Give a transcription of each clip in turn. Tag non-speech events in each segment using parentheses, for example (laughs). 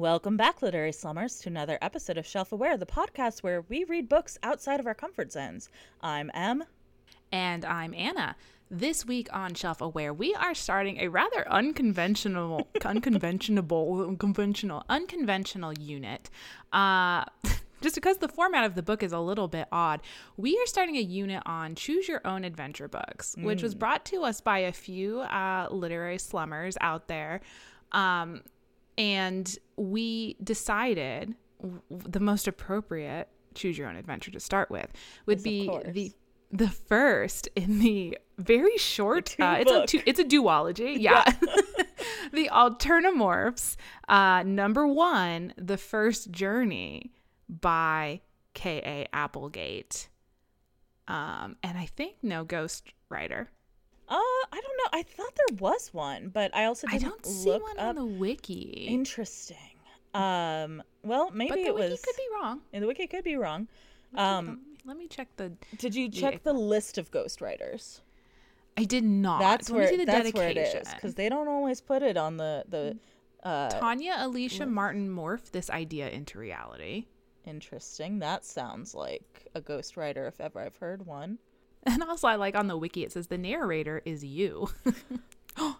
Welcome back, literary slummers, to another episode of Shelf Aware, the podcast where we read books outside of our comfort zones. I'm Em. And I'm Anna. This week on Shelf Aware, we are starting a rather unconventional, (laughs) unconventional, unconventional, unconventional unit. Uh, (laughs) just because the format of the book is a little bit odd, we are starting a unit on choose your own adventure books, which was brought to us by a few uh, literary slummers out there. Um, and we decided the most appropriate choose your own adventure to start with would Yes, be the the first in the very short The uh, it's a two-book. it's a duology (laughs) yeah, (laughs) the alternamorphs uh number one the first journey by ka applegate. Um and i think no ghost writer Uh, I don't know. I thought there was one, but I also didn't I don't see one on the wiki Interesting. Um, well, maybe but the it wiki was. could be wrong In The wiki could be wrong. Let me- Um, let me check the did you check the list of ghostwriters? i did not That's where see the that's where dedication it is because they don't always put it on the the. Uh, Tonya Alicia Martin morphed this idea into reality. interesting. That sounds like a ghostwriter if ever I've heard one. (laughs) And also, I like on the wiki, it says the narrator is you. (gasps)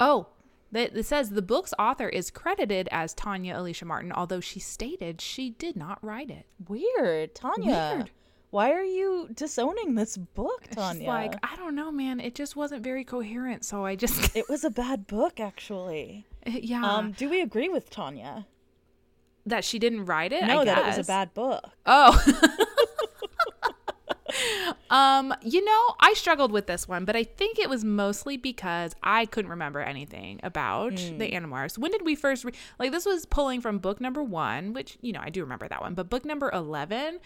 oh, that it says the book's author is credited as Tonya Alicia Martin, although she stated she did not write it. Weird, Tanya. Weird. Why are you disowning this book, She's Tanya? like, I don't know, man. It just wasn't very coherent, so I just, (laughs) it was a bad book, actually. (laughs) yeah. Um, do we agree with Tanya? that she didn't write it. No, that it was a bad book. Oh. Um, you know, I struggled with this one, but I think it was mostly because I couldn't remember anything about the Animorphs. When did we first re- like this was pulling from book number 1, which, you know, I do remember that one, but book number 11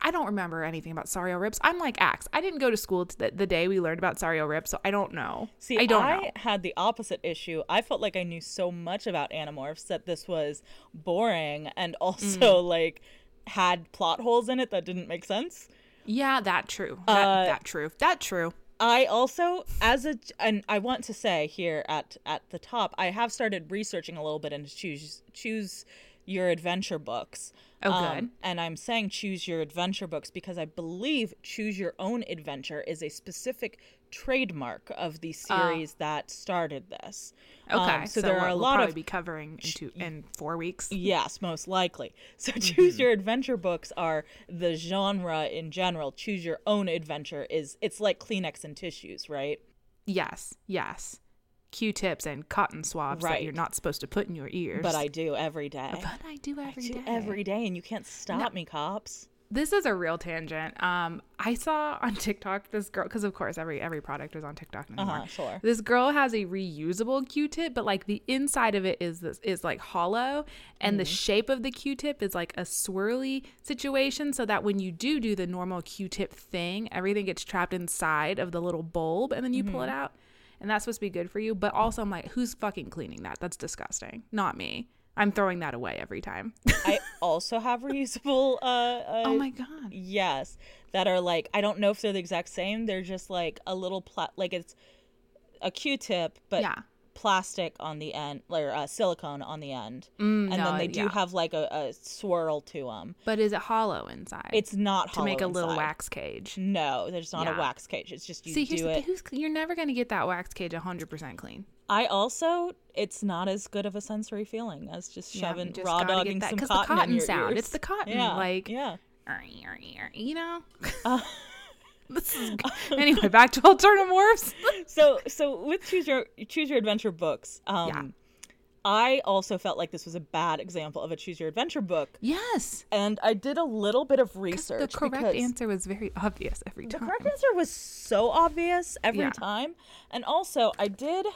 I don't remember anything about Sario Rips. I'm like Axe. I didn't go to school t- the, the day we learned about Sario Rips, so I don't know. See, I don't I know. had the opposite issue. I felt like I knew so much about Animorphs that this was boring and also Mm. like had plot holes in it that didn't make sense. Yeah, that true. That, Uh, that true. That true. I also, as a, and I want to say here at at the top, I have started researching a little bit into choose choose your adventure books. Um, Oh, good. and I'm saying choose your adventure books because I believe choose your own adventure is a specific trademark of the series that started this. Um, Okay. so, there what are a we'll lot probably of be covering in, two, in 4 weeks. Yes, most likely. (laughs) So Mm-hmm. choose your adventure books are the genre in general. Choose your own adventure is it's like Kleenex and tissues, right? Yes, yes. Q-tips and cotton swabs that you're not supposed to put in your ears. But I do every day. But I do every I day. do every day, and you can't stop me, cops. This is a real tangent. Um, I saw on (laughs) TikTok this girl because of course every every product is on TikTok anymore. Uh-huh, sure. This girl has a reusable Q-tip, but like the inside of it is this is like hollow, and the Mm-hmm. shape of the Q-tip is like a swirly situation, so that when you do do the normal Q-tip thing, everything gets trapped inside of the little bulb, and then you pull it Mm-hmm. out, and that's supposed to be good for you. But also, I'm like, who's fucking cleaning that? That's disgusting. Not me. I'm throwing that away every time. (laughs) I also have reusable. Uh, uh, oh my god. Yes, that are like I don't know if they're the exact same. They're just like a little pla- like it's a Q-tip, but Yeah. plastic on the end, or uh, silicone on the end, Mm, and no, then they do yeah. have like a, a swirl to them. But is it hollow inside? It's not to make a hollow little wax cage. No, there's not Yeah. a wax cage. It's just you See, do it. who's, you're never gonna get that wax cage 100% clean. I also, it's not as good of a sensory feeling as just shoving just raw dogging some 'cause the cotton, in your sound, ears. it's the cotton, Yeah, like- yeah. You know. Uh, (laughs) this is (laughs) anyway. Back to alternamorphs. (laughs) so so with choose your choose your adventure books um Yeah. i also felt like this was a bad example of a choose your adventure book yes. and i did a little bit of research. The correct answer was very obvious every time. the correct answer was so obvious every Yeah. time and also i did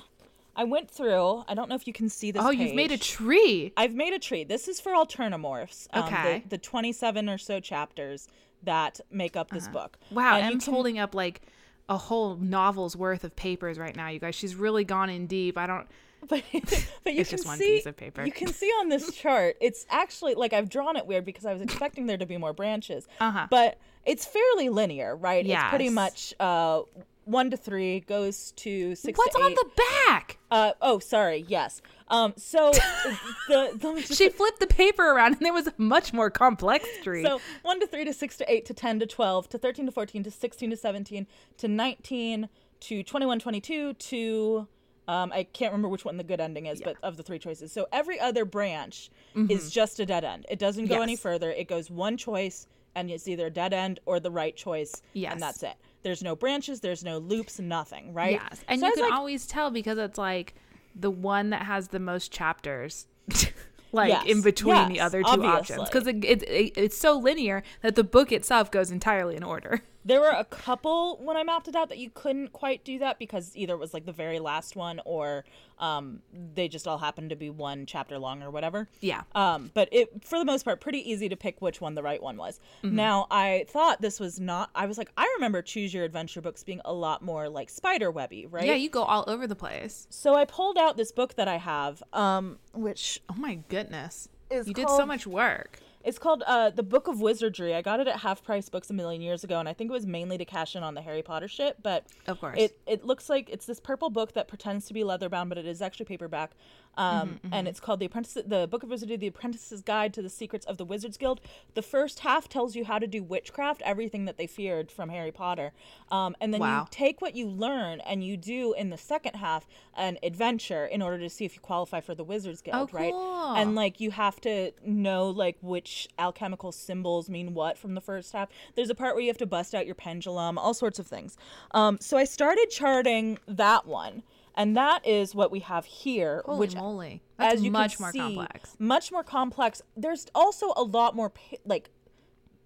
i went through i don't know if you can see this oh, you've made a tree. I've made a tree. This is for alternamorphs. Um, Okay. The, the 27 or so chapters that make up this book. Wow, And Em's can- holding up like a whole novel's worth of papers right now, you guys. She's really gone in deep. I don't. but, (laughs) but you (laughs) It's can just one see, piece of paper. You can see on this (laughs) chart, it's actually like I've drawn it weird because I was expecting there to be more branches. Uh-huh. But it's fairly linear, right? It's pretty much uh, one to three goes to six. What's to on the back? Uh, oh, sorry. Yes. Um. So (laughs) the, the She flipped the paper around and there was a much more complex tree. So one to three to six to eight to ten to twelve to thirteen to fourteen to sixteen to seventeen to nineteen to 21, 22 to um, I can't remember which one the good ending is, but of the three choices. So every other branch is just a dead end. It doesn't go any Mm-hmm. Further. It goes one choice and it's either a dead end or the right choice. Yes. And that's it. There's no branches, there's no loops, nothing, right? Yes, and So you can like, always tell because it's like the one that has the most chapters, (laughs) like Yes, in between the other two options, because it, it, it, it's so linear that the book itself goes entirely in order. There were a couple when I mapped it out that you couldn't quite do that because either it was like the very last one or um, they just all happened to be one chapter long or whatever. Yeah. Um, but it, for the most part, pretty easy to pick which one the right one was. Mm-hmm. Now, I thought this was not, I was like, I remember Choose Your Adventure books being a lot more like spider webby, right? Yeah, you go all over the place. so I pulled out this book that I have, um, which Oh my goodness, Is you did so much work. It's called uh, The Book of Wizardry. I got it at Half Price Books a million years ago, and I think it was mainly to cash in on the Harry Potter shit. But Of course. it it looks like it's this purple book that pretends to be leather bound, but it is actually paperback. Um, Mm-hmm, And it's called The Apprentice, The Book of Wizardry, The Apprentice's Guide to the Secrets of the Wizards Guild. The first half tells you how to do witchcraft, everything that they feared from Harry Potter, um, and then Wow. you take what you learn and you do in the second half an adventure in order to see if you qualify for the Wizards Guild, Oh, right? And like you have to know like which alchemical symbols mean what from the first half. There's a part where you have to bust out your pendulum, all sorts of things. Um, so I started charting that one, and that is what we have here, Holy which moly, that's as you much can more see, complex. Much more complex. There's also a lot more pa- like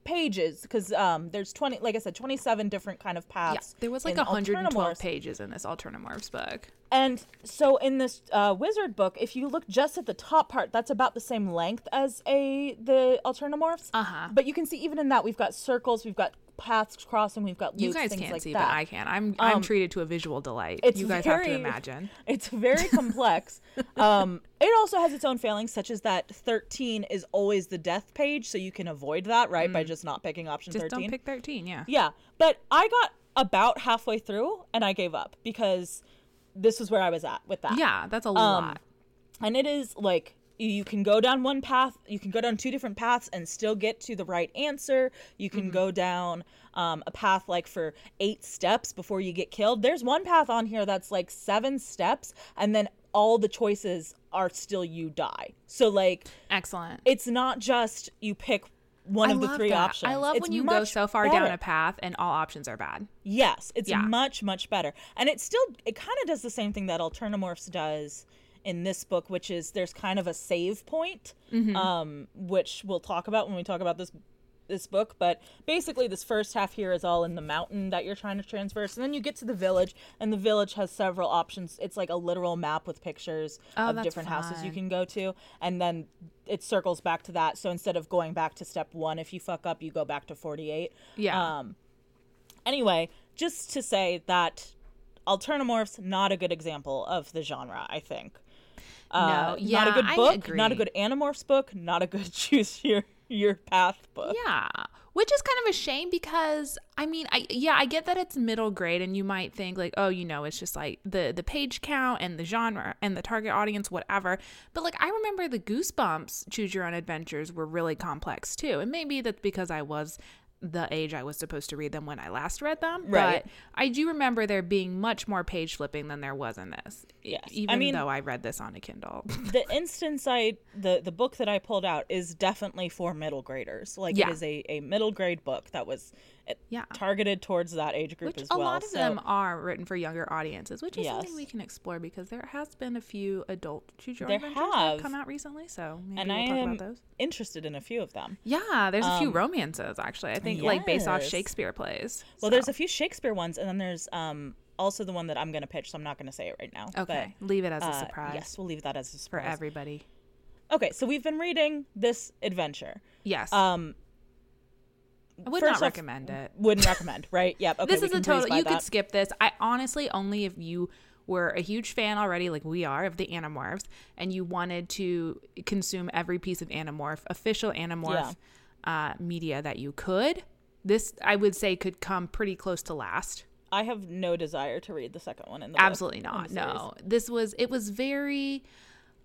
pages because um there's 20 like i said 27 different kind of Yeah, paths there was like in 112 pages in this Alternamorphs book. And so in this uh, wizard book, if you look just at the top part, that's about the same length as a the Alternamorphs. Uh-huh. But you can see even in that we've got circles, we've got paths crossing, we've got loops, You guys things can't like see, that. Um, but I can. I'm I'm treated to a visual delight. it's you guys have to imagine. (laughs) It's very complex. (laughs) um, it also has its own failings, such as that 13 is always the death page, so you can avoid that, right, by just not picking option Mm. Just 13. don't pick 13. Yeah. Yeah, but I got about halfway through and I gave up because this is where I was at with that. Yeah, that's a Um, lot. and it is like you can go down one path you can go down two different paths and still get to the right answer you Mm-hmm. can go down um, a path like for eight steps before you get killed there's one path on here that's like seven steps and then all the choices are still you die so like Excellent. it's not just you pick one I of the three that. options I love It's when you go so far down a path and all options are bad. Yes, it's Yeah. much much better, and it still it kind of does the same thing that Alternamorphs does in this book, which is there's kind of a save point, Mm-hmm. um, which we'll talk about when we talk about this this book. But basically, this first half here is all in the mountain that you're trying to transverse, and then you get to the village, and the village has several options. It's like a literal map with pictures Oh, of different houses you can go to, and then it circles back to that. So instead of going back to step one, if you fuck up, you go back to 48. Yeah. Um, anyway, just to say that Alternamorphs not a good example of the genre. I think. Uh, No, not a yeah, good book, not a good Animorphs book, not a good (laughs) choose your your path book. Yeah, which is kind of a shame because I mean, I yeah, I get that it's middle grade, and you might think like, oh, you know, it's just like the the page count and the genre and the target audience, whatever. But like, I remember the Goosebumps Choose Your Own Adventures were really complex too, and maybe that's because I was the age I was supposed to read them when I last read them. Right. But I do remember there being much more page flipping than there was in this. Yes. I Even mean- though I read this on a Kindle. (laughs) the instance I the the book that I pulled out is definitely for middle graders. Like Yeah. it is a, a middle grade book that was Yeah. targeted towards that age group Which as well. a lot of so, them are written for younger audiences, which is Yes. something we can explore because there has been a few adult choose your There adventures have. come out recently. So maybe and we'll I talk am about those. interested in a few of them. Yeah, there's a few Um, romances actually. I think like based off. Shakespeare plays. Well, there's a few Shakespeare ones, and then there's um also the one that I'm going to pitch, so I'm not going to say it right now. okay. leave it as But, a uh, surprise yes, we'll leave that as a for surprise. everybody. Okay, so we've been reading this adventure. Yes, Um, I would not off, recommend it. wouldn't (laughs) recommend, right? Yep. Okay, this is a total. You that. could skip this. I honestly only if you were a huge fan already, like we are, of the Animorphs, and you wanted to consume every piece of Animorph, official Animorph uh, media that you could. This, I would say, could come pretty close to last. I have no desire to read the second one in the book- Absolutely in not. the. No. This was it was very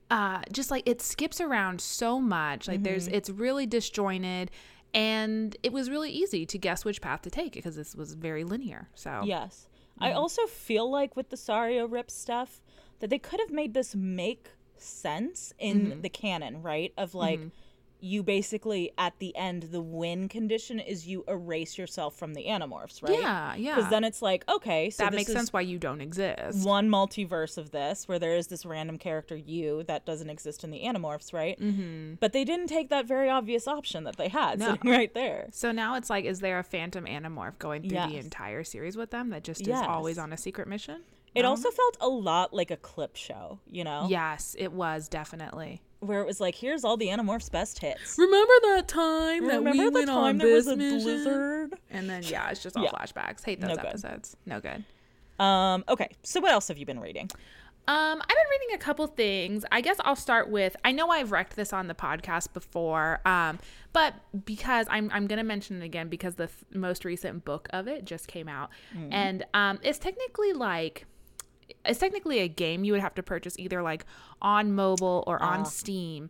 uh just like it skips around so much. Like there's Mm-hmm. it's really disjointed and it was really easy to guess which path to take because this was very linear. So Yes. Mm-hmm. I also feel like with the Sario Rip stuff that they could have made this make sense in Mm-hmm. the canon, right? Of like you basically at the end the win condition is you erase yourself from the animorphs, right? Yeah, yeah. Because then it's like, okay, so that this makes is sense why you don't exist. one multiverse of this where there is this random character you that doesn't exist in the animorphs, right? Mm-hmm. But they didn't take that very obvious option that they had No. sitting right there. So now it's like, is there a phantom animorph going through the entire series with them that just Yes. is always on a secret mission? It also felt a lot like a clip show, you know? Yes, it was definitely. Where it was like, here's all the Animorphs' best hits. Remember that time that Remember we the went time on there this was a mission? blizzard? And then yeah, it's just all Yeah. flashbacks. Hate those No good. episodes. No good. Um, okay, so what else have you been reading? Um, I've been reading a couple things. I guess I'll start with I know I've wrecked this on the podcast before, um, but because I'm I'm gonna mention it again because the th- most recent book of it just came out, and um, it's technically like it's technically a game you would have to purchase either like on mobile or on Steam,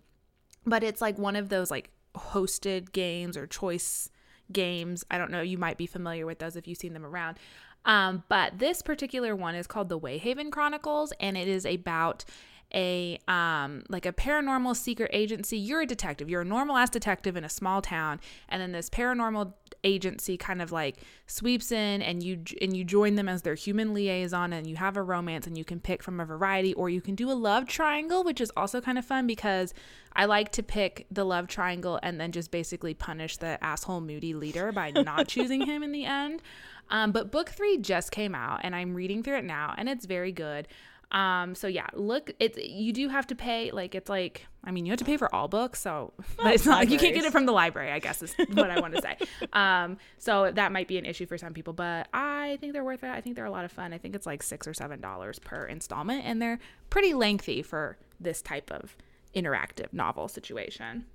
but it's like one of those like hosted games or choice games. I don't know. You might be familiar with those if you've seen them around. Um, but this particular one is called the Wayhaven Chronicles, and it is about a um like a paranormal secret agency. You're a detective. You're a normal ass detective in a small town, and then this paranormal agency kind of like sweeps in and you and you join them as their human liaison and you have a romance and you can pick from a variety or you can do a love triangle which is also kind of fun because I like to pick the love triangle and then just basically punish the asshole moody leader by not (laughs) choosing him in the end. Um, but book three just came out and I'm reading through it now and it's very good. Um, so yeah, look, it's you do have to pay like it's like I mean you have to pay for all books, so (laughs) but it's not like you can't get it from the library. I guess is (laughs) what I want to say. Um, so that might be an issue for some people, but I think they're worth it. I think they're a lot of fun. I think it's like six or seven dollars per installment, and they're pretty lengthy for this type of interactive novel situation.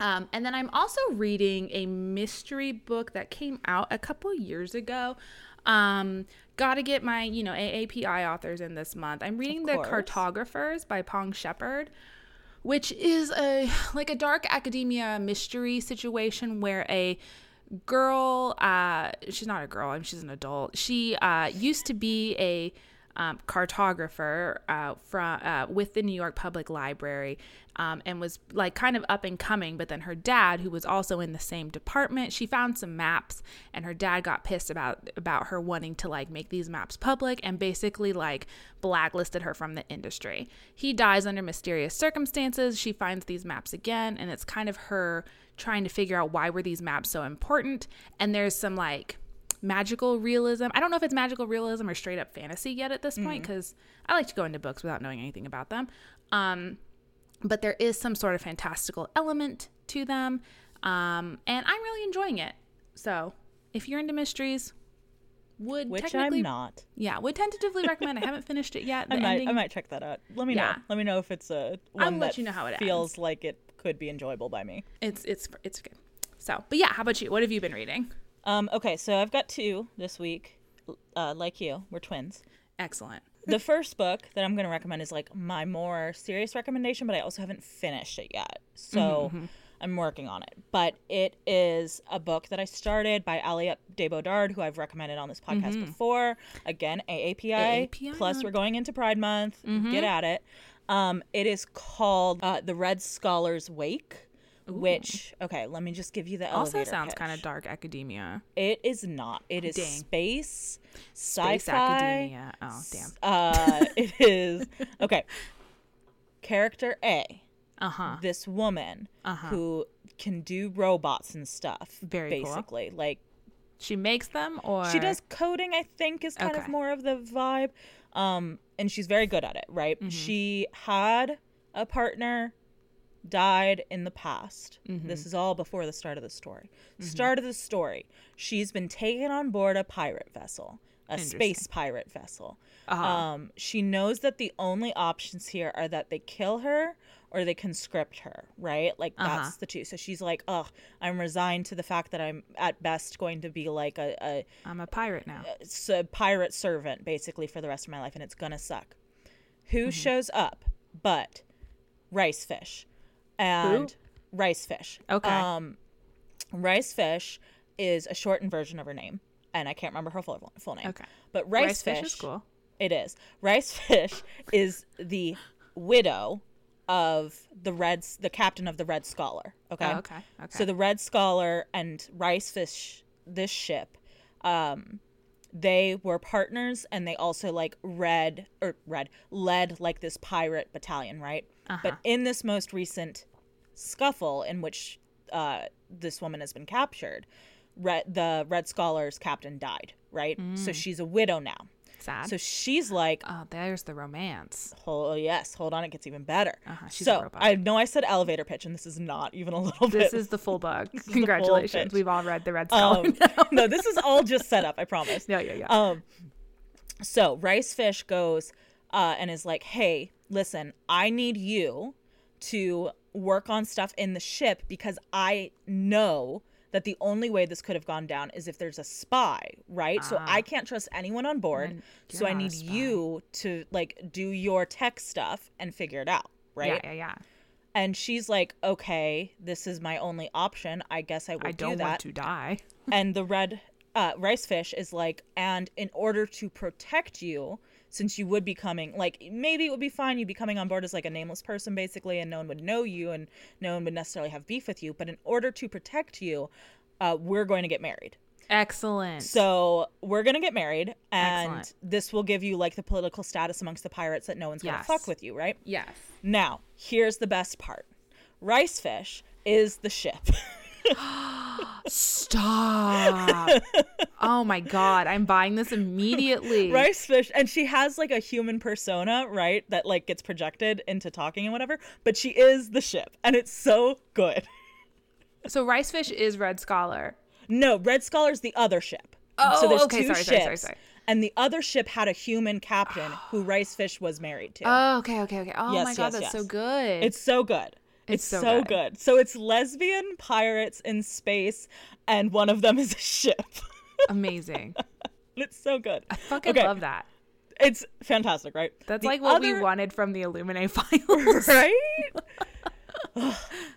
Um, and then I'm also reading a mystery book that came out a couple years ago. Um, Got to get my, you know, AAPI authors in this month. I'm reading The. Cartographers by Peng Shepherd, which is a like a dark academia mystery situation where a girl, uh, she's not a girl, I mean, she's an adult. She uh, used to be a um, cartographer uh, from uh, with the New York Public Library, um, and was like kind of up and coming. But then her dad, who was also in the same department, she found some maps, and her dad got pissed about about her wanting to like make these maps public, and basically like blacklisted her from the industry. He dies under mysterious circumstances. She finds these maps again, and it's kind of her trying to figure out why were these maps so important. And there's some like magical realism. I don't know if it's magical realism or straight up fantasy yet at this point because I like to go into books without knowing anything about them. Um, but there is some sort of fantastical element to them, um, and I'm really enjoying it. So if you're into mysteries, would Which technically, I'm not. yeah, would tentatively recommend. I haven't finished it yet. (laughs) The I might, ending, I might check that out. Let me Yeah. know. Let me know if it's a I'll one let that you know how it feels like it could be enjoyable by me. it's it's it's good. So, but yeah, how about you? What have you been reading? Um, okay, so I've got two this week. Uh, like you, we're twins. Excellent. The first book that I'm going to recommend is like my more serious recommendation, but I also haven't finished it yet. So Mm-hmm, I'm working on it. But it is a book that I started by Aliette de Bodard, who I've recommended on this podcast before. Again, AAPI. AAPI Plus, we're going into Pride Month. Get at it. Um, it is called uh, The Red Scholar's Wake. Which okay, let me just give you the Also sounds kind of dark academia. It is not. It is Dang. space, Space sci-fi. academia. Oh, damn. Uh, (laughs) it is okay. Character A, Uh huh. this woman Uh-huh. who can do robots and stuff. Very cool. basically, like She makes them, or she does coding. I think is kind of more of the vibe. Um, and she's very good at it. Right? Mm-hmm. She had a partner, died in the past. Mm-hmm. This is all before the start of the story. Start of the story. She's been taken on board a pirate vessel, a space pirate vessel. Uh-huh. Um, she knows that the only options here are that they kill her or they conscript her, right? Like Uh-huh. that's the two. So she's like, "Ugh, I'm resigned to the fact that I'm at best going to be like a, a, I'm a pirate now. s- a pirate servant basically for the rest of my life and it's gonna suck." Who shows up but rice and rice fish. Okay. Um, rice fish is a shortened version of her name, and I can't remember her full full name. Okay. But rice, Rice fish, fish is cool. It is. Rice (laughs) fish is the widow of the red, the captain of the Red Scholar. Okay. Oh, okay. Okay. So the Red Scholar and Rice Fish, this ship, um, they were partners, and they also like read or read led like this pirate battalion, right? Uh-huh. But in this most recent scuffle, in which uh, this woman has been captured, Red, the Red Scholar's captain died, right? So she's a widow now. Sad. So she's like, oh, there's the romance. oh yes, hold on, it gets even better. Uh-huh, so. I know I said elevator pitch, and this is not even a little This bit. is the full book. (laughs) the full Congratulations. We've all read the Red Scholar. Um, (laughs) no, this is all just set up. I promise. (laughs) yeah, yeah, yeah. Um, so Rice Fish goes uh, and is like, "Hey, listen, I need you to work on stuff in the ship because I know that the only way this could have gone down is if there's a spy, right? So I can't trust anyone on board. So I need you to like do your tech stuff and figure it out, right?" Yeah, yeah, yeah. And she's like, "Okay, this is my only option. I guess I will I do don't that." want to die. and the red uh, rice fish is like, and in order to protect you, since you would be coming, like maybe it would be fine you'd be coming on board as like a nameless person basically, and no one would know you, and no one would necessarily have beef with you. But in order to protect you, uh, we're going to get married. Excellent. So we're gonna get married, and Excellent. this will give you like the political status amongst the pirates that no one's gonna Yes. fuck with you, right? yes. Now, here's the best part. Rice fish is the ship. (laughs) (gasps) Stop. oh my god, I'm buying this immediately. rice fish and she has like a human persona right that like gets projected into talking and whatever but she is the ship and it's so good So Rice Fish is Red Scholar. no red scholar's the other ship Oh, so there's okay, two sorry, ships sorry, sorry, sorry. and the other ship had a human captain who rice fish was married to Oh, okay, okay, okay. Oh Yes, my god, yes, that's so good. it's so good it's, It's so so, good. good. so it's lesbian pirates in space and one of them (laughs) is a ship amazing. (laughs) it's so good I fucking Okay. love that. it's fantastic right That's The like what we wanted from the Illuminae (laughs) files. right?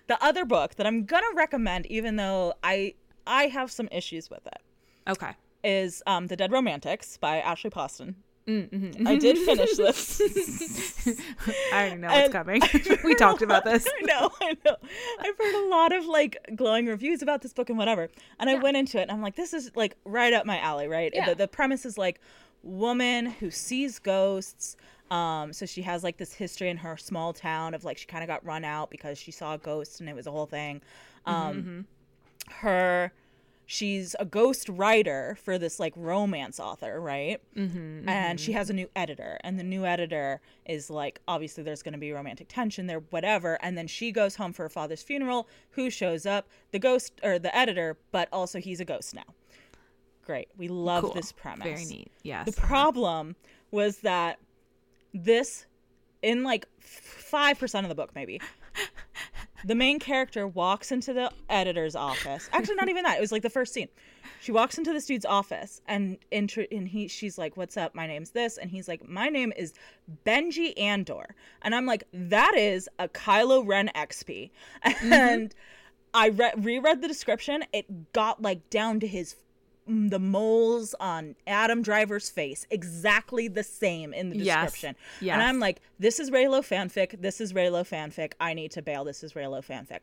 the other book that I'm gonna recommend, even though I I have some issues with it, okay. is um, The Dead Romantics by Ashley Poston. Mm-hmm. I did finish (laughs) this. I already know what's And- coming. (laughs) we talked about this. (laughs) I know, I know. I've heard a lot of like glowing reviews about this book and whatever. And I went into it and I'm like, this is like right up my alley, right? Yeah. The, the premise is like woman who sees ghosts. Um, so she has like this history in her small town of like she kind of got run out because she saw a ghost and it was a whole thing. Um, her she's a ghost writer for this like romance author, right? Mm-hmm, and she has a new editor, and the new editor is like, obviously, there's going to be romantic tension there, whatever. And then she goes home for her father's funeral. Who shows up? The ghost or the editor, but also he's a ghost now. Great. We love Cool. this premise. Very neat. Yes. The problem was that this, in like five percent of the book, maybe, the main character walks into the editor's office. Actually, not even that. It was like the first scene. She walks into this dude's office and intro- and he she's like, "What's up? My name's this." And he's like, "My name is Benji Andor." And I'm like, "That is a Kylo Ren XP." Mm-hmm. And I re- reread the description. It got like down to his the moles on Adam Driver's face exactly the same in the description. Yes. And I'm like, this is Reylo fanfic. This is Reylo fanfic. I need to bail. This is Reylo fanfic.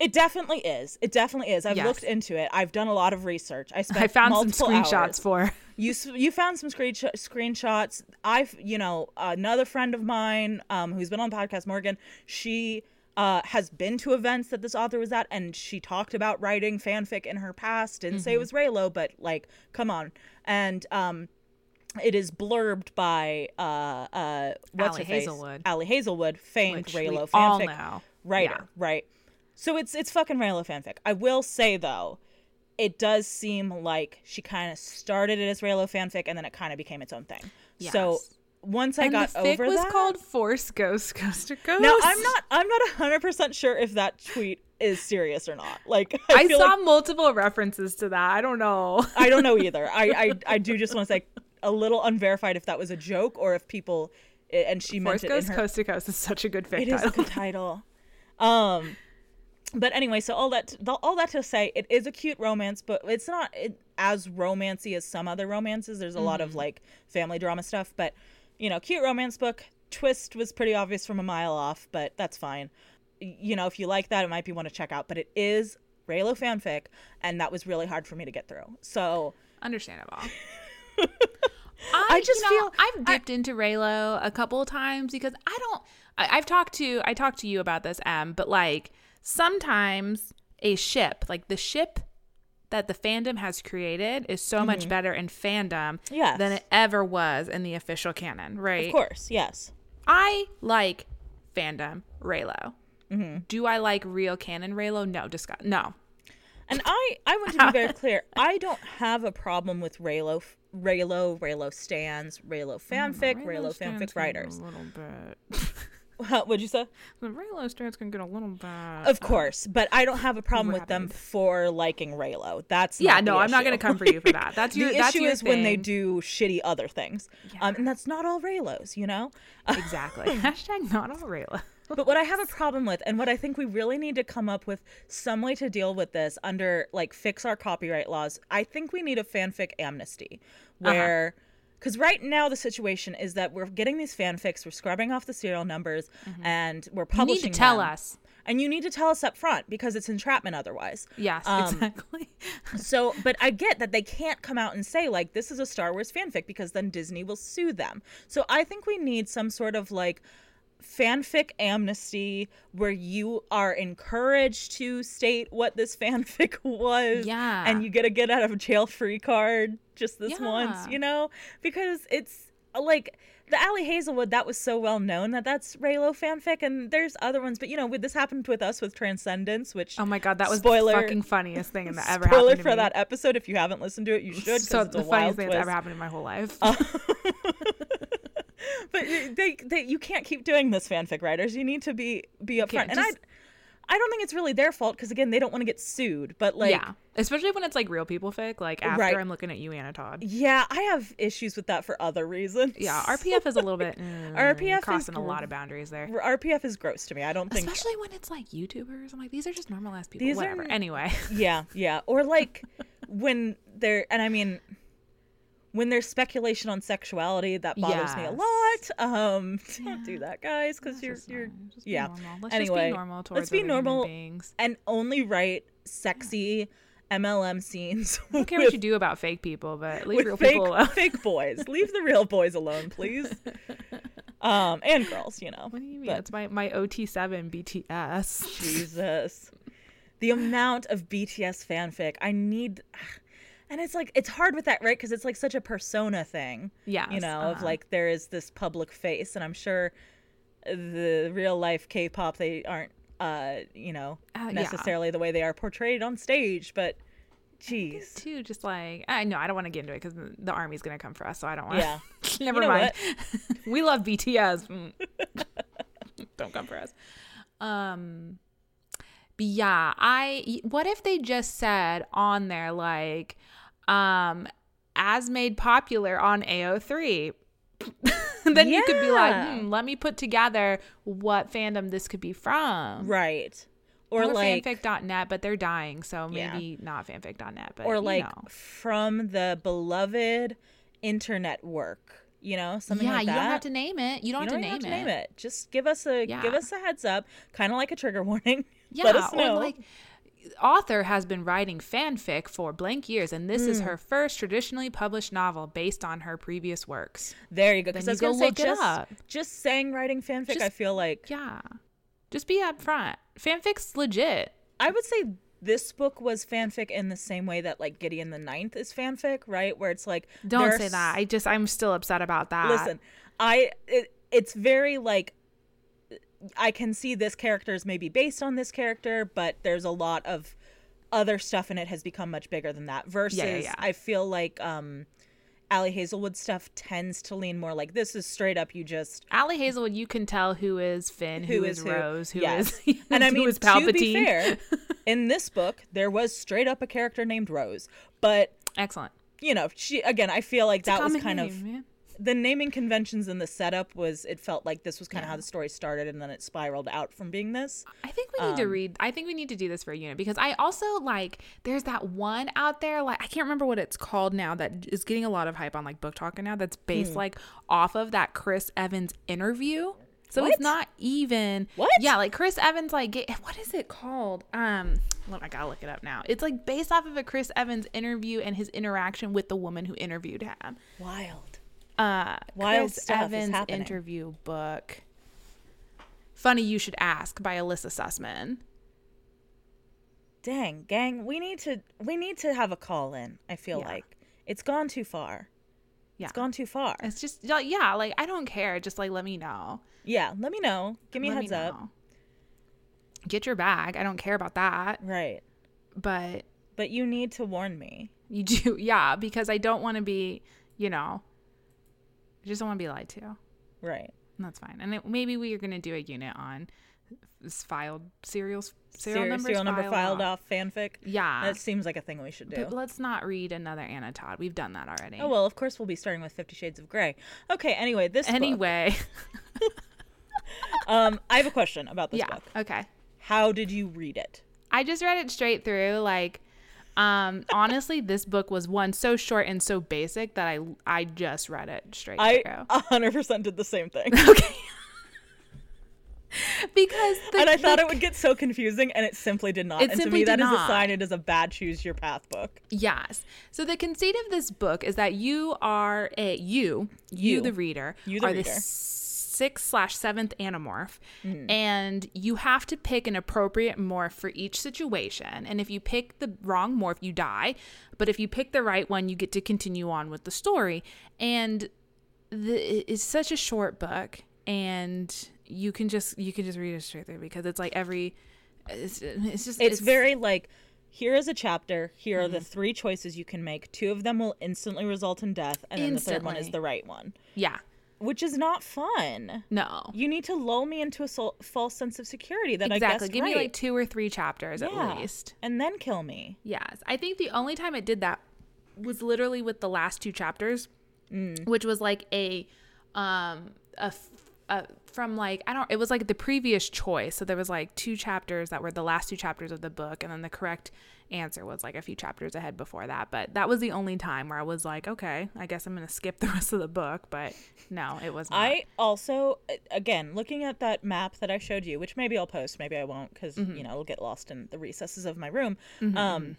It definitely is. It definitely is. I've Yes. looked into it. I've done a lot of research. I spent I found some screenshots hours. for. (laughs) You you found some screensh- screenshots. I've you know another friend of mine um, who's been on the podcast, Morgan. She uh, has been to events that this author was at, and she talked about writing fanfic in her past. Didn't Mm-hmm. say it was Reylo, but like, come on. And um, it is blurbed by uh, uh, what's Ali her face? Hazelwood. Ali Hazelwood, famed Which Reylo fanfic writer, Yeah. right? So it's it's fucking Reylo fanfic. I will say though, it does seem like she kind of started it as Reylo fanfic and then it kind of became its own thing. So Once I and got the fic over was that, called Force Ghost Coast to Coast. now I'm not I'm not hundred percent sure if that tweet is serious or not. Like (laughs) I, I, saw like, multiple references to that. I don't know. I don't know (laughs) either. I, I I do just want to say a little unverified if that was a joke or if people and she meant Force it in Ghost her Coast to Coast is such a good fic It is a title. good (laughs) title. Um, but anyway, so all that all that to say, it is a cute romance, but it's not it, as romancy as some other romances. There's a lot of like family drama stuff, but you know, cute romance book. Twist was pretty obvious from a mile off, but that's fine. You know, if you like that, it might be one to check out. But it is Reylo fanfic, and that was really hard for me to get through. So Understandable. (laughs) I, just you know, feel- I've dipped into Reylo a couple of times because I don't. I, I've talked to I talked to you about this, Em, but like sometimes a ship, like the ship that the fandom has created, is so much better in fandom Mm-hmm. Yes. than it ever was in the official canon. Right? of course, yes. I like fandom Reylo. Mm-hmm. Do I like real canon Reylo? No, discuss. No. And I, I want to be very (laughs) clear. I don't have a problem with Reylo, Reylo, Reylo stands, Reylo fanfic, Reylo, fanfic writers. A little bit. (laughs) (laughs) What'd you say? The Reylo stance can get a little bad. Of course, but I don't have a problem with them for liking Reylo. That's Yeah, no, I'm not gonna come for you for that. That's (laughs) your. the that's issue your is when they do shitty other things, um, and that's not all Reylos, you know. (laughs) exactly. Hashtag not all Reylo. but what I have a problem with, and what I think we really need to come up with some way to deal with this under like fix our copyright laws. I think we need a fanfic amnesty Uh-huh. Because right now the situation is that we're getting these fanfics, we're scrubbing off the serial numbers, and we're Mm-hmm. You need publishing. to tell them. us. and you need to tell us up front because it's entrapment otherwise. Yes, Um, exactly. (laughs) So, but I get that they can't come out and say like this is a Star Wars fanfic because then Disney will sue them. So I think we need some sort of like fanfic amnesty where you are encouraged to state what this (laughs) fanfic was Yeah. and you get a get out of jail free card just this once you know because it's uh, like the Ali Hazelwood that was so well known that that's Reylo fanfic and there's other ones but you know with this happened with us with Transcendence which Oh my god, that was Spoiler- the fucking funniest thing that ever spoiler happened for me. that episode if you haven't listened to it you should. So it's the funniest thing twist. that's ever happened in my whole life. (laughs) (laughs) (laughs) but they, they you can't keep doing this fanfic writers you need to be be upfront and just- i i don't think it's really their fault because again they don't want to get sued but like yeah, especially when it's like real people fic. Like after Right. I'm looking at you, Anna Todd. yeah i have issues with that for other reasons Yeah, RPF is a little bit (laughs) mm, RPF is crossing a lot of boundaries there. rpf is gross to me i don't think Especially when it's like YouTubers. I'm like, these are just normal ass people. These are- Whatever. Anyway. yeah yeah or like (laughs) when they're and i mean when there's speculation on sexuality that bothers me a lot um (laughs) don't do that guys because you're Just you're not- just yeah normal. Let's anyway just be normal towards let's be normal beings. and only write sexy mlm scenes I don't care what you do about fake people, but leave real fake, people alone. fake boys. Leave the real boys alone, please. (laughs) Um, and girls, you know. What do you mean? But It's my my OT7 BTS. Jesus, the amount of BTS fanfic I need, and it's like it's hard with that, right? Because it's like such a persona thing. yeah you know, of uh-huh. like there is this public face, and I'm sure the real life K-pop they aren't, uh, you know, Uh, yeah. necessarily the way they are portrayed on stage, but. Jeez. Too just like I know I don't want to get into it because the army's gonna come for us, so I don't want. To. Yeah. (laughs) Never know mind. (laughs) we love BTS. (laughs) Don't come for us. Um. Yeah, I. What if they just said on there like, um, as made popular on AO3. (laughs) then you could be like, hmm, let me put together what fandom this could be from. Right. Or, Or, like fanfic.net, but they're dying, so Yeah. maybe not fanfic.net. But or you like know. from the beloved internet work you know something yeah, like you that don't have to name it. You don't, You have, don't to, have name to it. name it just give us a give us a heads up kind of like a trigger warning (laughs) Yeah, let us know or like author has been writing fanfic for blank years, and this Mm. is her first traditionally published novel based on her previous works. there you go because i was go gonna say just, just saying writing fanfic i feel like Yeah, just be upfront. Fanfic's legit. i would say this book was fanfic in the same way that like gideon the ninth is fanfic right where it's like Don't say that. I just I'm still upset about that. listen i it, it's very like i can see this character is maybe based on this character but there's a lot of other stuff in it has become much bigger than that versus yeah, yeah. i feel like um Ali Hazelwood stuff tends to lean more like this is straight up you just Ali Hazelwood, you can tell who is Finn, who is, who. Rose, who Yes. is (laughs) and I who mean is to be Palpatine. fair, (laughs) in this book there was straight up a character named Rose, but Excellent. you know she again I feel like that was kind of name, yeah. The naming conventions and the setup was it felt like this was kind of how the story started and then it spiraled out from being this. I think we need to Um, read. I think we need to do this for a unit because I also like. There's that one out there. Like I can't remember what it's called now. That is getting a lot of hype on like book talking now. That's based Hmm. like off of that Chris Evans interview. So What? it's not even What? Yeah, like Chris Evans, like what is it called? Um, look, I gotta look it up now. It's like based off of a Chris Evans interview and his interaction with the woman who interviewed him. Wild. Uh, Wild Chris Evans interview book. Funny you should ask by Elissa Sussman. Dang, gang, we need to we need to have a call in. I feel Yeah. like it's gone too far. Yeah. It's gone too far. It's just yeah, like I don't care. Just like let me know. Yeah, let me know. Give me a Let heads up. Get your bag. I don't care about that. Right. But But you need to warn me. you do, (laughs) yeah, because I don't want to be, you know, I just don't want to be lied to. Right. And that's fine. And it, maybe we are gonna do a unit on filed serials, serial Serial, numbers, serial number filed off. off fanfic. Yeah, That seems like a thing we should do. but let's not read another Anna Todd. We've done that already. Oh well, of course we'll be starting with Fifty Shades of Grey. Okay. Anyway, this book- anyway, (laughs) um, I have a question about this yeah, book. okay. How did you read it? I just read it straight through. Like, um, honestly, this book was one so short and so basic that I I just read it straight I through. hundred percent did the same thing, (laughs) Okay. (laughs) because the, and I thought it would get so confusing, and it simply did not. It and to simply me, that did is a not. sign it is a bad choose your path book. Yes. So the conceit of this book is that you are a you, you, You. the reader, You, the are reader. the sixth slash seventh Animorph, Mm. and you have to pick an appropriate morph for each situation. And if you pick the wrong morph, you die. But if you pick the right one, you get to continue on with the story. And the, it's such a short book, and you can just you can just read it straight through because it's like every. It's, it's just It's, very like here is a chapter. Here are the Mm-hmm. three choices you can make. Two of them will instantly result in death, and then the third one is the right one, yeah which is not fun. no You need to lull me into a sol- false sense of security that I exactly give right, me like two or three chapters Yeah. at least and then kill me. yes i think the only time it did that was literally with the last two chapters Mm. which was like a um a, a from like i don't it was like the previous choice so there was like two chapters that were the last two chapters of the book and then the correct answer was like a few chapters ahead before that but that was the only time where i was like okay i guess i'm gonna skip (laughs) the rest of the book but no it was not. I also, again, looking at that map that I showed you, which maybe I'll post, maybe I won't, because Mm-hmm. you know it'll get lost in the recesses of my room. Um,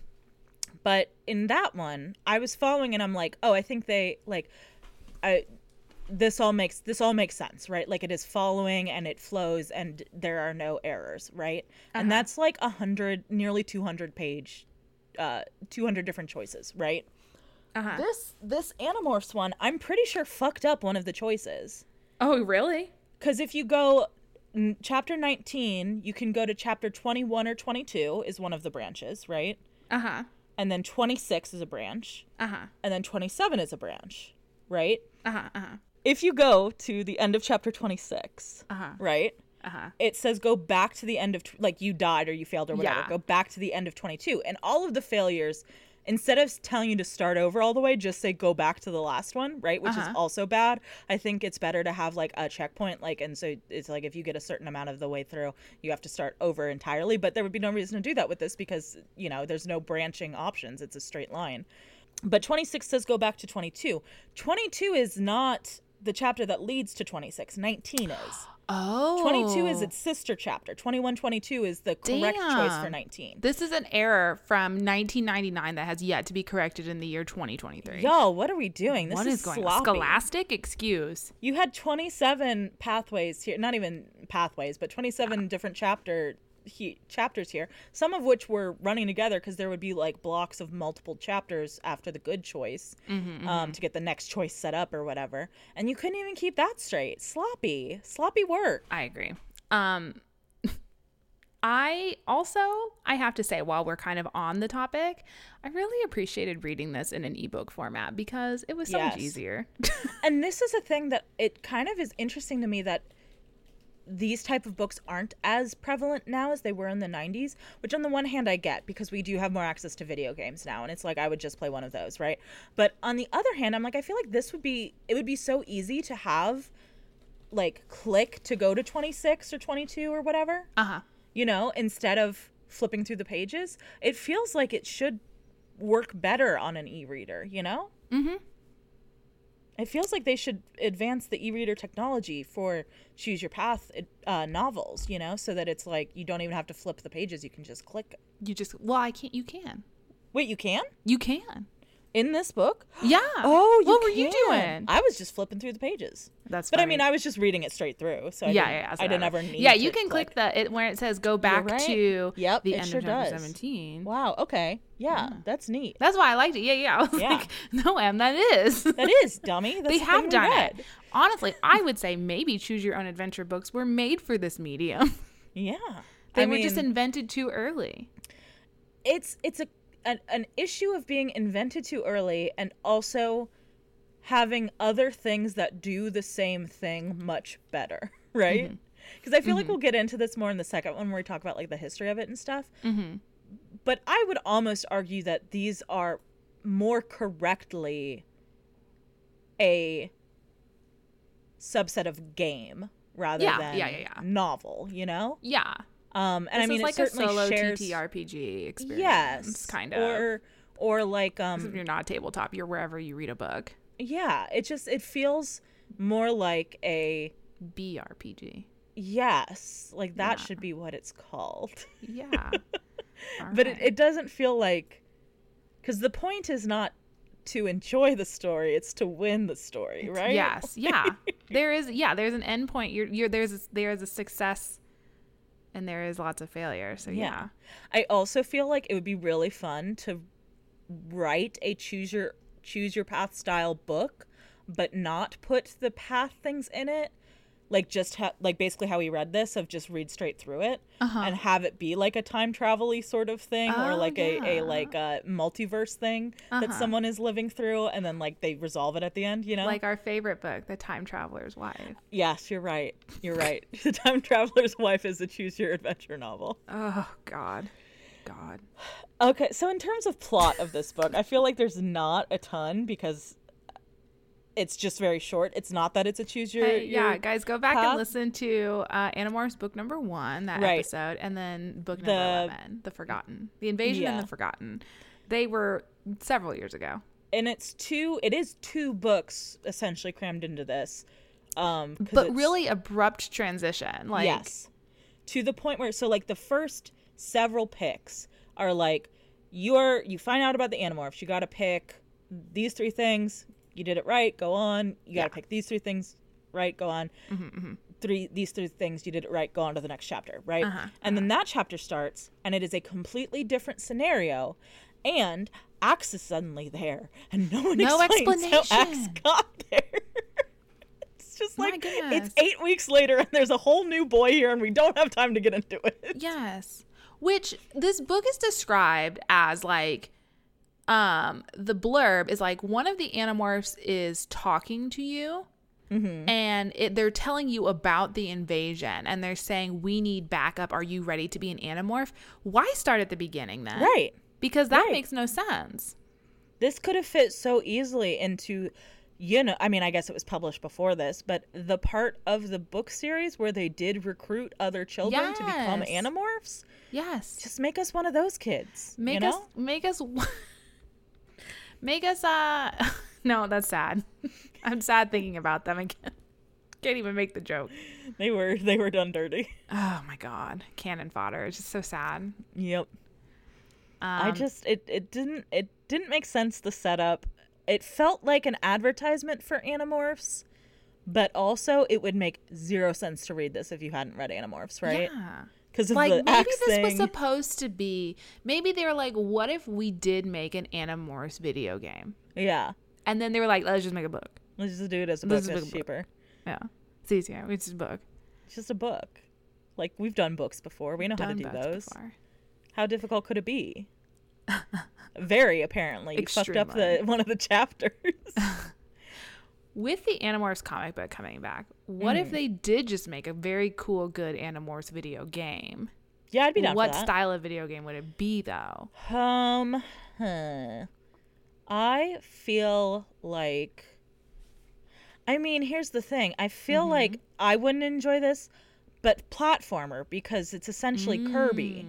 but in that one, I was following, and I'm like, oh, I think they like, I. This all makes this all makes sense, right? Like it is following and it flows, and there are no errors, right? Uh-huh. And that's like a hundred, nearly two hundred page, uh, two hundred different choices, right? uh-huh. This this Animorphs one, I'm pretty sure fucked up one of the choices. oh really Because if you go n- chapter 19, you can go to chapter 21 or 22 is one of the branches, right? uh-huh And then 26 is a branch. uh-huh And then 27 is a branch, right? uh-huh uh-huh If you go to the end of chapter 26, uh-huh right? uh-huh It says go back to the end of, tw- like you died or you failed or whatever. Yeah. Go back to the end of 22. And all of the failures, instead of telling you to start over all the way, just say go back to the last one, right? Which is Uh-huh. also bad. I think it's better to have like a checkpoint, like, and so it's like if you get a certain amount of the way through, you have to start over entirely. But there would be no reason to do that with this because, you know, there's no branching options, it's a straight line. But 26 says go back to 22. 22 is not the chapter that leads to 26, 19 is. Oh. 22 is its sister chapter. 21, 22 is the correct choice for 19. This is an error from 1999 that has yet to be corrected in the year 2023. Yo, what are we doing? This what is, going on? sloppy. Scholastic excuse. You had 27 pathways here, not even pathways, but 27 ah. different chapter he, chapters here, some of which were running together because there would be like blocks of multiple chapters after the good choice Mm-hmm, um, to get the next choice set up or whatever. And you couldn't even keep that straight. Sloppy. Sloppy work. I agree. Um (laughs) I also, I have to say, while we're kind of on the topic, I really appreciated reading this in an ebook format because it was so much easier. (laughs) and this is a thing that it kind of is interesting to me that these type of books aren't as prevalent now as they were in the 90s which on the one hand i get because we do have more access to video games now and it's like i would just play one of those right but on the other hand i'm like i feel like this would be it would be so easy to have like click to go to 26 or 22 or whatever uh huh. you know instead of flipping through the pages it feels like it should work better on an e-reader you know Mm-hmm. It feels like they should advance the e-reader technology for choose your path uh, novels, you know, so that it's like you don't even have to flip the pages; you can just click. You just, well, I can't, you can. Wait, you can You can. In this book? Yeah. Oh, you what were you doing? I was just flipping through the pages. That's But I mean, I was just reading it straight through, so I yeah, didn't, yeah, yeah. so I didn't ever need. Yeah, you can click the it where it says go back right. to Yep, the end sure of chapter does. 17. Wow. Okay. Yeah, that's neat. That's why I liked it. Yeah, yeah. (laughs) I was Yeah. like, no, Em, that is. (laughs) That is dummy. (laughs) That's they the have done read. it. Honestly, I would say maybe choose your own adventure books were made for this medium. Yeah. They I were just invented too early. it's it's a an, an issue of being invented too early and also having other things that do the same thing much better (laughs) right because i feel like we'll get into this more in the second one where we talk about like the history of it and stuff Mm-hmm. but i would almost argue that these are more correctly a subset of game rather Yeah, than yeah, yeah, yeah. novel you know Yeah. Um and i mean like a solo shares TTRPG experience. yes Kind of. or or like if um you're not tabletop, you're wherever you read a book. yeah it just it feels more like a BRPG. yes like that Yeah. should be what it's called Yeah. (laughs) but it, it doesn't feel like because the point is not to enjoy the story it's to win the story right Yes, yeah. (laughs) there is yeah, there's an end point. You're you're there's a, there's a success and there is lots of failure. So yeah. Yeah. i also feel like it would be really fun to write a choose your choose your path style book but not put the path things in it like just ha- like basically how we read this of just read straight through it Uh-huh. and have it be like a time travel-y sort of thing or Oh, like a, yeah. a like a multiverse thing that Uh-huh. someone is living through and then like they resolve it at the end you know Like our favorite book, The Time Traveler's Wife. yes you're right you're right (laughs) the time traveler's wife is a choose your adventure novel Oh God. God. (sighs) okay so in terms of plot of this book i feel like there's not a ton because it's just very short it's not that it's a choose your, Hey, yeah, your guys, go back path. and listen to uh, Animorphs book number one, that Right. episode, and then book number The- 11, The Forgotten. The Invasion and The Forgotten. They were several years ago. and it's two it is two books essentially crammed into this um But really abrupt transition. Like, yes to the point where so like the first several picks are like you're you find out about the animorphs you got to pick these three things you did it right go on. You got to Yeah. pick these three things right go on. Mm-hmm, three these three things you did it right go on to the next chapter right? Uh-huh, and then that chapter starts and it is a completely different scenario and Ax is suddenly there and no one No explains how Ax got there. (laughs) It's just like it's eight weeks later and there's a whole new boy here and we don't have time to get into it. Yes. Which this book is described as like um the blurb is like one of the animorphs is talking to you and it, they're telling you about the invasion and they're saying we need backup. Are you ready to be an animorph? Why start at the beginning then? Right. Because that Right. makes no sense. This could have fit so easily into you know i mean i guess it was published before this but the part of the book series where they did recruit other children to become Yes. animorphs? Yes. Just make us one of those kids make you know? us make us (laughs) make us uh (laughs) no that's sad. (laughs) I'm sad thinking about them again. (laughs) Can't even make the joke. They were they were done dirty. Oh my god. Cannon fodder. It's just so sad. Yep. Um, i just it, it didn't it didn't make sense the setup. It felt like an advertisement for animorphs but also it would make zero sense to read this if you hadn't read animorphs right? Yeah because like maybe this thing was supposed to be maybe they were like what if we did make an animorphs video game yeah and then they were like let's just make a book let's just do it as a book that's make book. cheaper yeah it's easier it's just a book it's just a book Like we've done books before. We know how to do those. before. How difficult could it be? (laughs) Very apparently. You fucked up the (laughs) one of the chapters. (laughs) With the Animorphs comic book coming back, what Mm. if they did just make a very cool, good Animorphs video game? yeah, I'd be down What for that. style of video game would it be, though? Um, huh. I feel like. I mean, here's the thing. I feel Mm-hmm. like I wouldn't enjoy this, but platformer because it's essentially Kirby.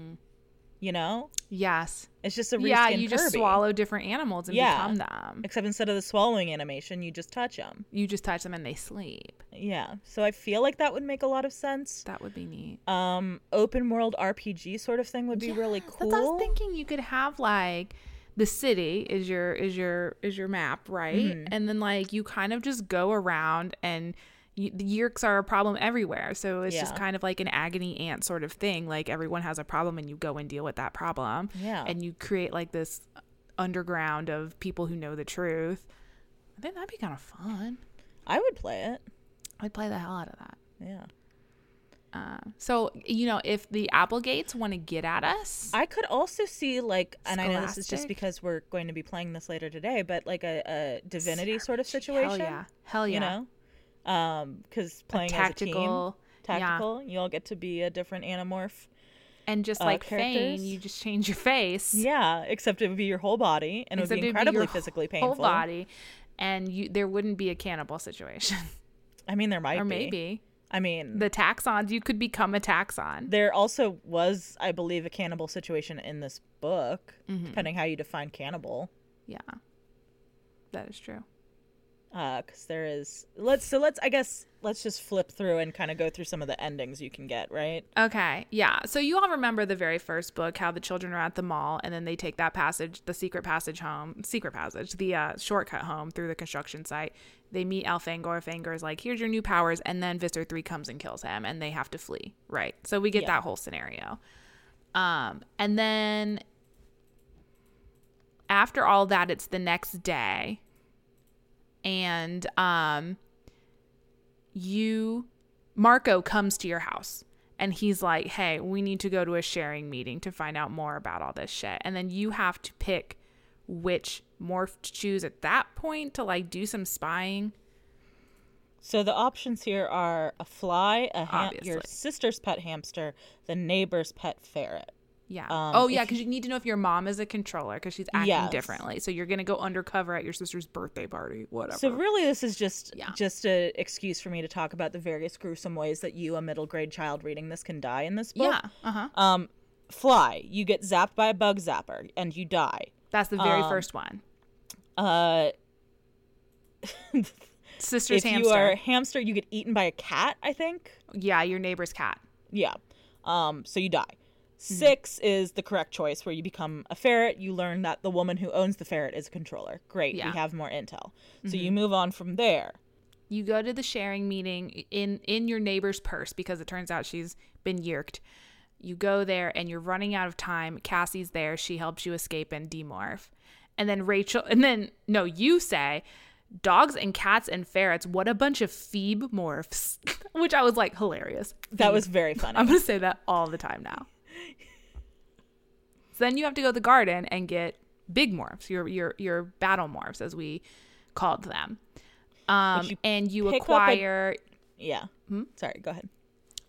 You know, Yes. it's just a Yeah, reskin you just Kirby. swallow different animals and Yeah. become them. Except instead of the swallowing animation, you just touch them. You just touch them and they sleep. Yeah, so I feel like that would make a lot of sense. That would be neat. Um, open world RPG sort of thing would be really cool. I was thinking. You could have like the city is your is your is your map, right? Mm-hmm. And then like you kind of just go around and the yeerks are a problem everywhere. So it's just kind of like an agony aunt sort of thing. Like everyone has a problem and you go and deal with that problem. Yeah. And you create like this underground of people who know the truth. I think that'd be kind of fun. I would play it. I'd play the hell out of that. Yeah. Uh, so you know, if the Applegates want to get at us, I could also see like, and I know this is just because we're going to be playing this later today, but like a, a divinity sort of situation. hell yeah, hell yeah, You know, um, because playing as a team, tactical, yeah. you all get to be a different Animorph. and just uh, like characters. Fane, you just change your face. Yeah, except it would be your whole body, and it would be incredibly your physically whole painful. body, and you there wouldn't be a cannibal situation, (laughs) I mean, there might or be. maybe I mean, the Taxxons. You could become a Taxxon. there also was, I believe, a cannibal situation in this book, Mm-hmm. depending how you define cannibal. Yeah, that is true. Because there is let's so let's i guess let's just flip through and kind of go through some of the endings you can get right Okay, yeah. So you all remember the very first book, how the children are at the mall, and then they take that passage, the secret passage home, secret passage, the uh, shortcut home through the construction site. They meet Elfangor. Fangor is like, "Here's your new powers," and then Visser Three comes and kills him, and they have to flee. Right. So we get Yeah. that whole scenario. Um, and then after all that, it's the next day, and um, you Marco comes to your house and he's like, "Hey, we need to go to a sharing meeting to find out more about all this shit." And then you have to pick which morph to choose at that point to like do some spying. so the options here are a fly a ham- your sister's pet hamster the neighbor's pet ferret Yeah. Um, oh yeah, because you need to know if your mom is a controller because she's acting Yes. differently. So you're gonna go undercover at your sister's birthday party, whatever. so really this is just Yeah. just a excuse for me to talk about the various gruesome ways that you a middle grade child reading this can die in this book yeah. Uh huh. um fly you get zapped by a bug zapper and you die That's the very um, first one. uh (laughs) Sister's if hamster. you are a hamster you get eaten by a cat i think Yeah, your neighbor's cat. Yeah. Um, so you die. Mm-hmm. Six is the correct choice where you become a ferret. You learn that the woman who owns the ferret is a controller. Great. Yeah. Mm-hmm. We have more intel. So you move on from there. you go to the sharing meeting in in your neighbor's purse because it turns out she's been yeerked. You go there and you're running out of time. Cassie's there. She helps you escape and demorph. And then Rachel and then no, you say dogs and cats and ferrets, what a bunch of phoebe morphs. (laughs) Which I was like hilarious. That was very (laughs) funny. I'm gonna say that all the time now. So then you have to go to the garden and get big morphs, your your your battle morphs as we called them. Um, you and you up a- acquire. yeah. Sorry, go ahead.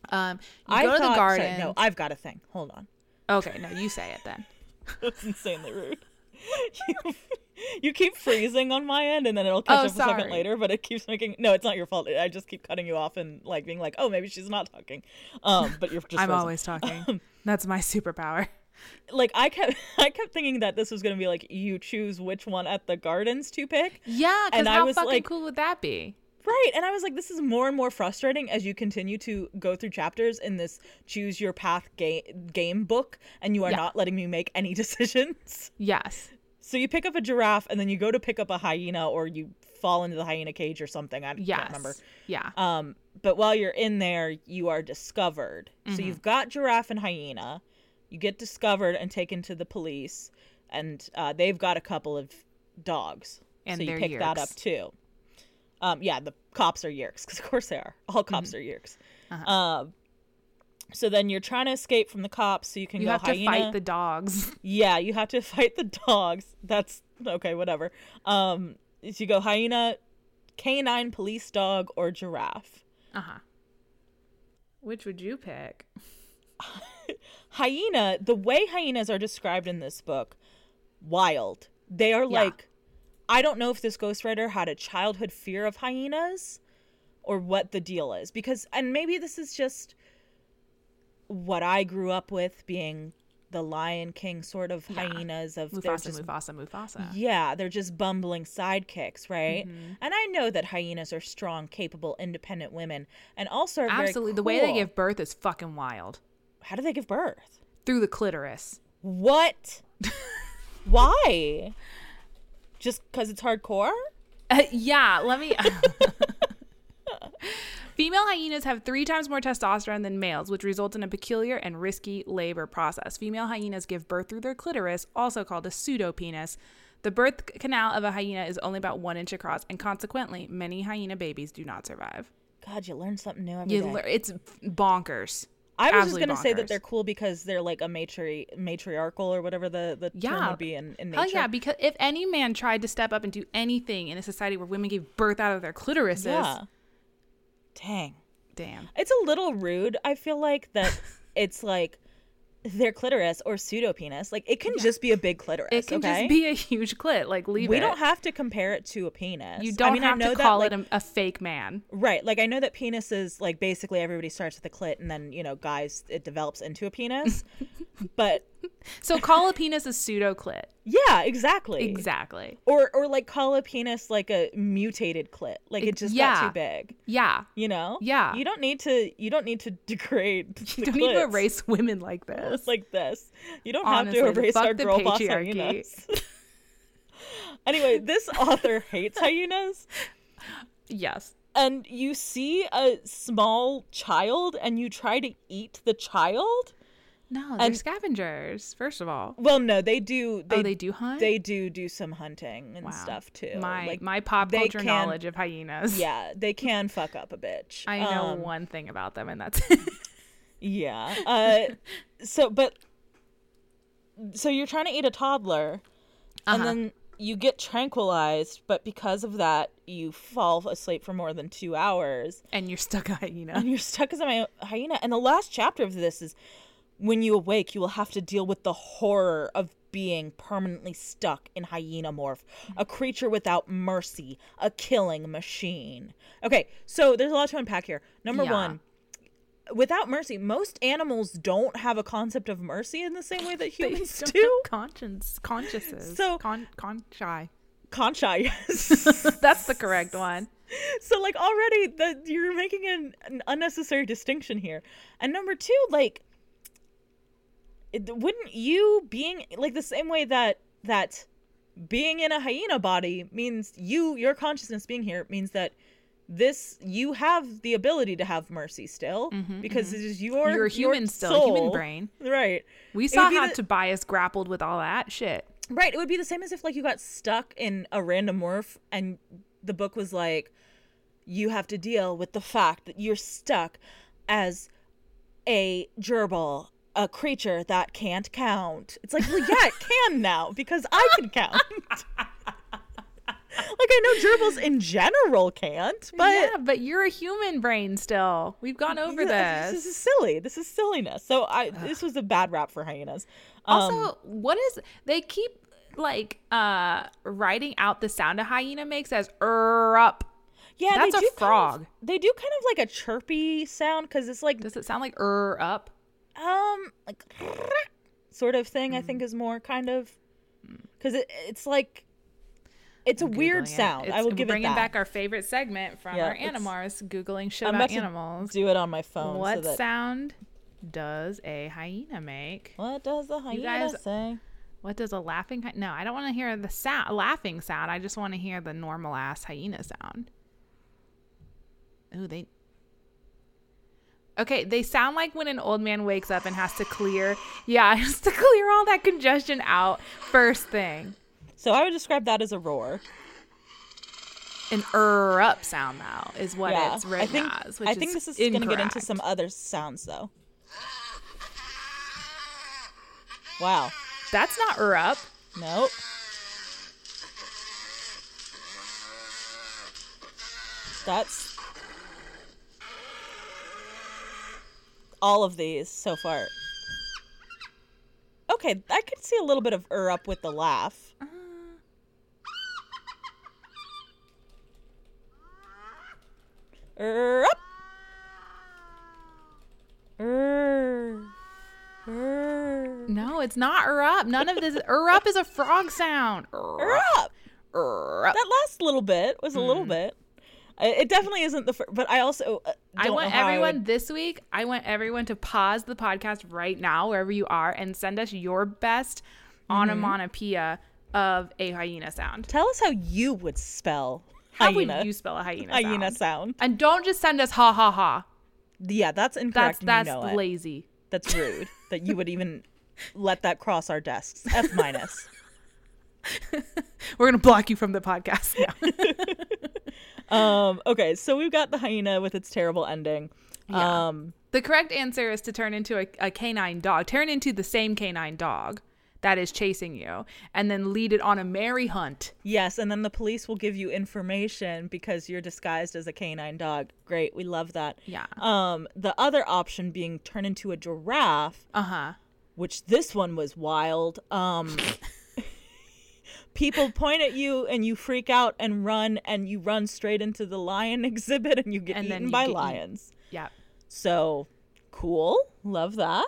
Um, you I go to thought, the sorry, garden. no, I've got a thing. Hold on. Okay, no, you say it then. (laughs) That's insanely rude. you, (laughs) you keep freezing on my end and then it'll catch Oh, up a second later, but it keeps making no, it's not your fault. I just keep cutting you off and like being like, Oh, maybe she's not talking. Um, but you're (laughs) just I'm frozen. always talking. That's my superpower. Like I kept (laughs) I kept thinking that this was gonna be like you choose which one at the gardens to pick. Yeah, because And I was fucking like- cool would that be? Right. And I was like, this is more and more frustrating as you continue to go through chapters in this choose your path ga- game book, and you are Yeah. not letting me make any (laughs) decisions. Yes. So you pick up a giraffe, and then you go to pick up a hyena, or you fall into the hyena cage or something. I Yes. can't remember. Yeah. Um, but while you're in there, you are discovered. Mm-hmm. So you've got giraffe and hyena. You get discovered and taken to the police, and uh, they've got a couple of dogs. And so you pick that up too. Um, yeah, the cops are yeerks because of course they are. All Mm-hmm. cops are yeerks. Uh-huh. Um, So then you're trying to escape from the cops, so you can You go have hyena. to fight the dogs. (laughs) Yeah, you have to (laughs) fight the dogs. That's okay, whatever. Um, so you go hyena, canine, police dog, or giraffe. Uh huh. Which would you pick? (laughs) Hyena, the way hyenas are described in this book, wild. They are Yeah. like, I don't know if this ghostwriter had a childhood fear of hyenas or what the deal is. Because, and maybe this is just what I grew up with being the Lion King sort of Yeah. hyenas of Mufasa, just Mufasa, Mufasa. Yeah, they're just bumbling sidekicks, right? Mhm. And I know that hyenas are strong, capable, independent women, and also Absolutely. The way they give birth is fucking wild. How do they give birth? Through the clitoris. What? (laughs) Why? Just because it's hardcore? Uh, yeah, let me. (laughs) Female hyenas have three times more testosterone than males, which results in a peculiar and risky labor process. Female hyenas give birth through their clitoris, also called a pseudopenis. The birth canal of a hyena is only about one inch across, and consequently, many hyena babies do not survive. God, you learn something new every You day. lear- it's bonkers. I was just gonna say that they're cool because they're like a matri- matriarchal or whatever the the term Yeah. would be in, in Hell yeah, because if any man tried to step up and do anything in a society where women gave birth out of their clitorises, Yeah. Dang. damn. It's a little rude. I feel like that (laughs) it's like their clitoris or pseudo penis. Like it can just be a big clitoris. It can okay? just be a huge clit. Like leave we it. don't have to compare it to a penis. you don't I mean, have I know to that, call like, it a, a fake man. Right. Like I know that penises like basically everybody starts with a clit and then, you know, guys it develops into a penis. (laughs) but So call a penis a pseudo clit. Yeah, exactly. Exactly. Or or like call a penis like a mutated clit. Like it just yeah. got too big. Yeah. You know? Yeah. You don't need to you don't need to (laughs) degrade You don't need to erase women like this. like this. You don't Honestly, have to erase our girl boss hyenas. (laughs) anyway, this author hates (laughs) hyenas. yes. and you see a small child and you try to eat the child No, they're And- scavengers. First of all, well no they do they oh, they do hunt. they do do some hunting and Wow. stuff too my like my pop culture can- knowledge of hyenas. yeah (laughs) they can fuck up a bitch I know Um, one thing about them, and that's (laughs) yeah uh so but so you're trying to eat a toddler and Uh-huh. then you get tranquilized but because of that you fall asleep for more than two hours and you're stuck a hyena. and you're stuck as a hyena. And the last chapter of this is when you awake, you will have to deal with the horror of being permanently stuck in hyena morph, a creature without mercy, a killing machine. Okay, so there's a lot to unpack here. Number Yeah. one, without mercy, most animals don't have a concept of mercy in the same way that (laughs) humans don't do. have conscience, consciences. So- con, consci. Concha, yes. (laughs) That's the correct one. so like already the you're making an, an unnecessary distinction here and number two like wouldn't you being like the same way that that being in a hyena body means you your consciousness being here means that this you have the ability to have mercy still because it is your Mm-hmm, You're a your human still, human brain. right We saw how the- Tobias grappled with all that shit. Right. It would be the same as if like you got stuck in a random morph and the book was like, you have to deal with the fact that you're stuck as a gerbil, a creature that can't count. It's like, well, yeah, it (laughs) can now because I can count. (laughs) like I know gerbils in general can't, but yeah, but you're a human brain still. We've gone over this. This is silly. This is silliness. So I this was a bad rap for hyenas. Um, Also, what is they keep like uh writing out the sound a hyena makes as er up. Yeah, That's they a do kind of- frog. they do kind of like a chirpy sound because it's like Does it sound like er up? Um like (laughs) sort of thing. Mm. I think is more kind of because it, it's like it's a weird Googling it. sound. I will give bringing it that. back our favorite segment from Yeah, our Animorphs, googling shit I'm about animals. Do it on my phone. What so that, sound does a hyena make? What does the hyena guys- say? What does a laughing hy- No, I don't want to hear the sound laughing sound. I just want to hear the normal ass hyena sound. Ooh, they Okay, they sound like when an old man wakes up and has to clear yeah, (laughs) has to clear all that congestion out first thing. So I would describe that as a roar. An er up sound now is what yeah, it's written I think as. Which I think is this is going to get into some other sounds though. Wow. That's not Urup. Nope. That's all of these so far. Okay, I could see a little bit of Ur up with the laugh. Ur up. Ur. Ur. No, it's not Urup. None of this. Urup is a frog sound. Ur up. Urup. That last little bit was a little hmm. bit. It definitely isn't the first, but I also uh, I want how I everyone would- this week. I want everyone to pause the podcast right now, wherever you are, and send us your best Mm-hmm. onomatopoeia of a hyena sound. Tell us how you would spell hyena. How hyena. would you spell a hyena? (laughs) hyena sound? sound. And don't just send us ha ha ha. Yeah, that's That's incorrect. that's you know it. lazy. That's rude (laughs) that you would even let that cross our desks. F minus. (laughs) We're gonna block you from the podcast now. Um. Okay, so we've got the hyena with its terrible ending. Yeah. Um. the correct answer is to turn into a, a canine dog. Turn into the same canine dog that is chasing you, and then lead it on a merry hunt. Yes, and then the police will give you information because you're disguised as a canine dog. Great, we love that. Yeah. Um. The other option being turn into a giraffe, Uh huh. which this one was wild. Um. (laughs) People point at you and you freak out and run and you run straight into the lion (laughs) exhibit and you get And eaten you by get eat- lions. Yeah. So cool. Love that.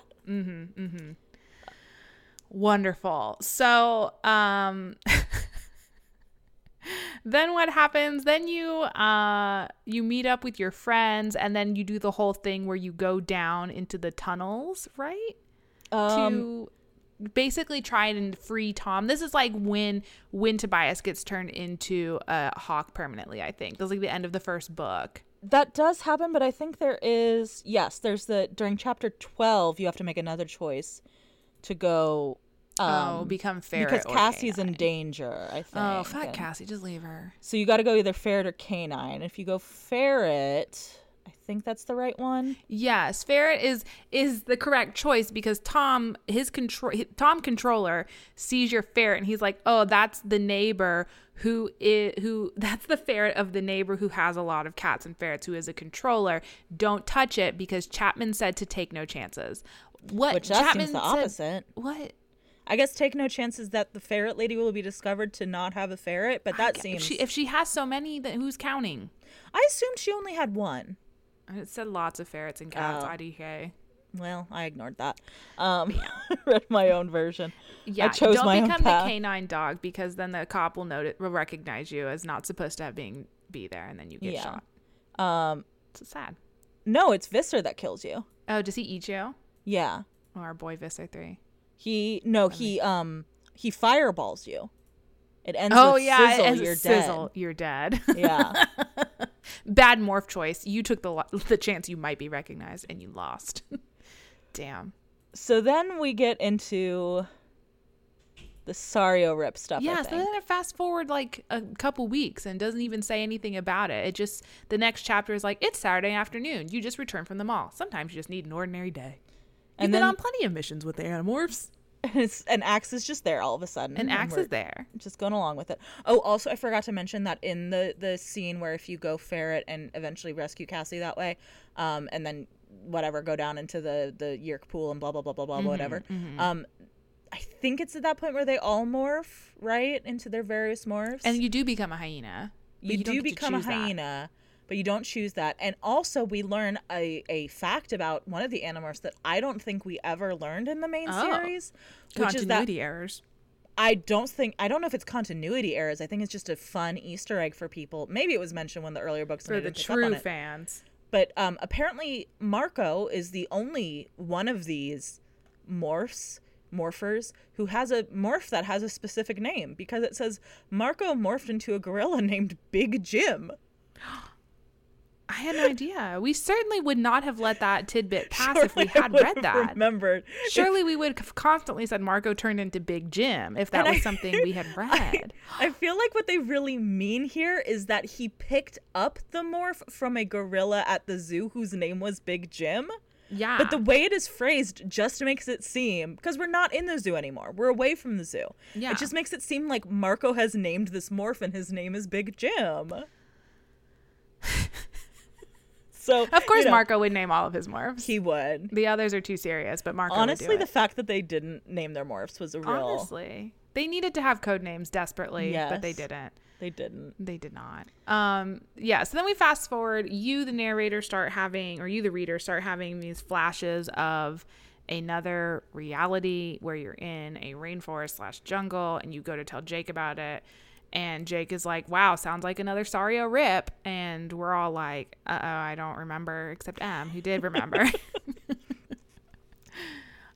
Wonderful. So, um (laughs) then what happens? Then you uh you meet up with your friends and then you do the whole thing where you go down into the tunnels, right? Um, to basically try and free Tom. This is like when when Tobias gets turned into a hawk permanently, I think. That's like the end of the first book. that does happen, but I think there is yes, there's the during chapter twelve you have to make another choice to go um, oh, become ferret because Cassie's in danger, I think. Oh, fuck and- Cassie, just leave her. So you got to go either ferret or canine. If you go ferret, I think that's the right one. Yes, ferret is is the correct choice because Tom his control Tom controller sees your ferret and he's like, "Oh, that's the neighbor who is who (laughs) that's the ferret of the neighbor who has a lot of cats and ferrets who is a controller. Don't touch it because Chapman said to take no chances." What Which Chapman the said- What? I guess take no chances that the ferret lady will be discovered to not have a ferret, but that If seems. she, if she has so many, then who's counting? I assumed she only had one. It said lots of ferrets and cats. Oh. IDK. Well, I ignored that. Um, (laughs) read my own version. Yeah, I chose don't my own become the canine dog because then the cop will notice will recognize you as not supposed to have being be there, and then you get Yeah. shot. Um, It's sad. no, it's Visser that kills you. Oh, does he eat you? Yeah, Oh, our boy Visser three. he no he um he fireballs you. It ends Oh yeah, sizzle, as a you're sizzle, you're dead. dead. Yeah, (laughs) (laughs) Bad morph choice. You took the the chance you might be recognized, and you lost. (laughs) Damn. so then we get into the Sario rip stuff. I Yeah, so then it fast forward like a couple weeks and doesn't even say anything about it. It just the next chapter is like it's Saturday afternoon. You just returned from the mall. Sometimes you just need an ordinary day. You've And been on plenty of missions with the Animorphs. And (laughs) it's- and Ax is just there all of a sudden. And Ax is there. Just going along with it. Oh, also, I forgot to mention that in the the scene where if you go ferret and eventually rescue Cassie that way, um, and then whatever go down into the the Yeerk pool and blah blah blah blah blah whatever. Um, I think it's at that point where they all morph right into their various morphs. And you do become a hyena. you, don't do become a hyena. that. But you don't choose that. And also, we learn a, a fact about one of the animorphs that I don't think we ever learned in the main Oh. series, which is that Continuity errors. I don't think I don't know if it's continuity errors. I think it's just a fun Easter egg for people. Maybe it was mentioned when the earlier books For the didn't up on true fans. But um, apparently, Marco is the only one of these morphs, morphers, who has a morph that has a specific name because it says Marco morphed into a gorilla (laughs) named Big Jim. (gasps) (gasps) (gasps) I had no idea. We certainly would not have let that tidbit (laughs) pass if we Surely I had read that. Remembered. Surely we would have constantly said Marco turned into Big Jim if that And was I something we had (laughs) read. I feel like what they really mean here is that he picked up the morph from a gorilla at the zoo whose name was Big Jim. Yeah. But the way it is phrased just makes it seem because we're not in the zoo anymore. We're away from the zoo. Yeah. It just makes it seem like Marco has named this morph and his name is Big Jim. (laughs) so of course, you know, Marco would name all of his morphs. he would. the others are too serious, but Marco Honestly, the fact that they didn't name their morphs was a real. honestly, they needed to have code names desperately, but they didn't. They didn't. They did not. Um, yeah. So then we fast forward. You, the narrator, start having, or you, the reader, start having these flashes of another reality where you're in a rainforest slash jungle, and you go to tell Jake about it. And Jake is like, "Wow, sounds like another Sario rip." And we're all like, "Uh oh, I don't remember." Except M, who did remember. (laughs) (laughs)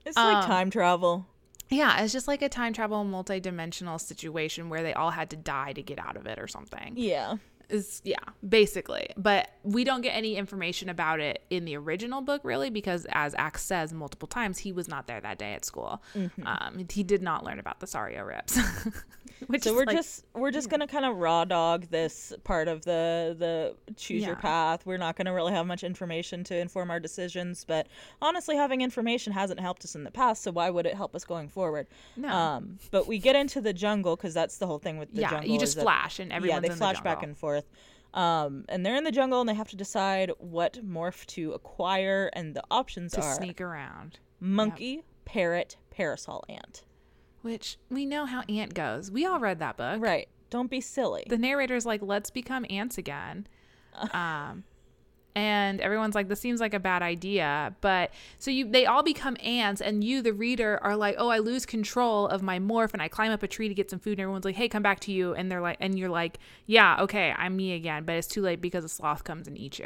It's like Um, time travel. yeah, it's just like a time travel, multi-dimensional situation where they all had to die to get out of it or something. Yeah. Is yeah basically but we don't get any information about it in the original book really because as Ax says multiple times he was not there that day at school Mm-hmm. um he did not learn about the sario rips (laughs) which So we're like- just we're just gonna kind of raw dog this part of the the choose your path. We're not gonna really have much information to inform our decisions, but honestly, having information hasn't helped us in the past. So why would it help us going forward? No. Um, but we get into the jungle because that's the whole thing with the yeah jungle. you just that- flash and everyone's yeah, they in the flash back and forth. Um, and they're in the jungle and they have to decide what morph to acquire, and the options to are sneak around monkey, parrot, parasol ant. which we know how ant goes we all read that book Right. Don't be silly. the narrator's like let's become ants again (laughs) um and everyone's like this seems like a bad idea but so you they all become ants and you the reader are like oh i lose control of my morph and i climb up a tree to get some food and everyone's like hey come back to you and they're like and you're like yeah okay i'm me again but it's too late because a sloth comes and eats you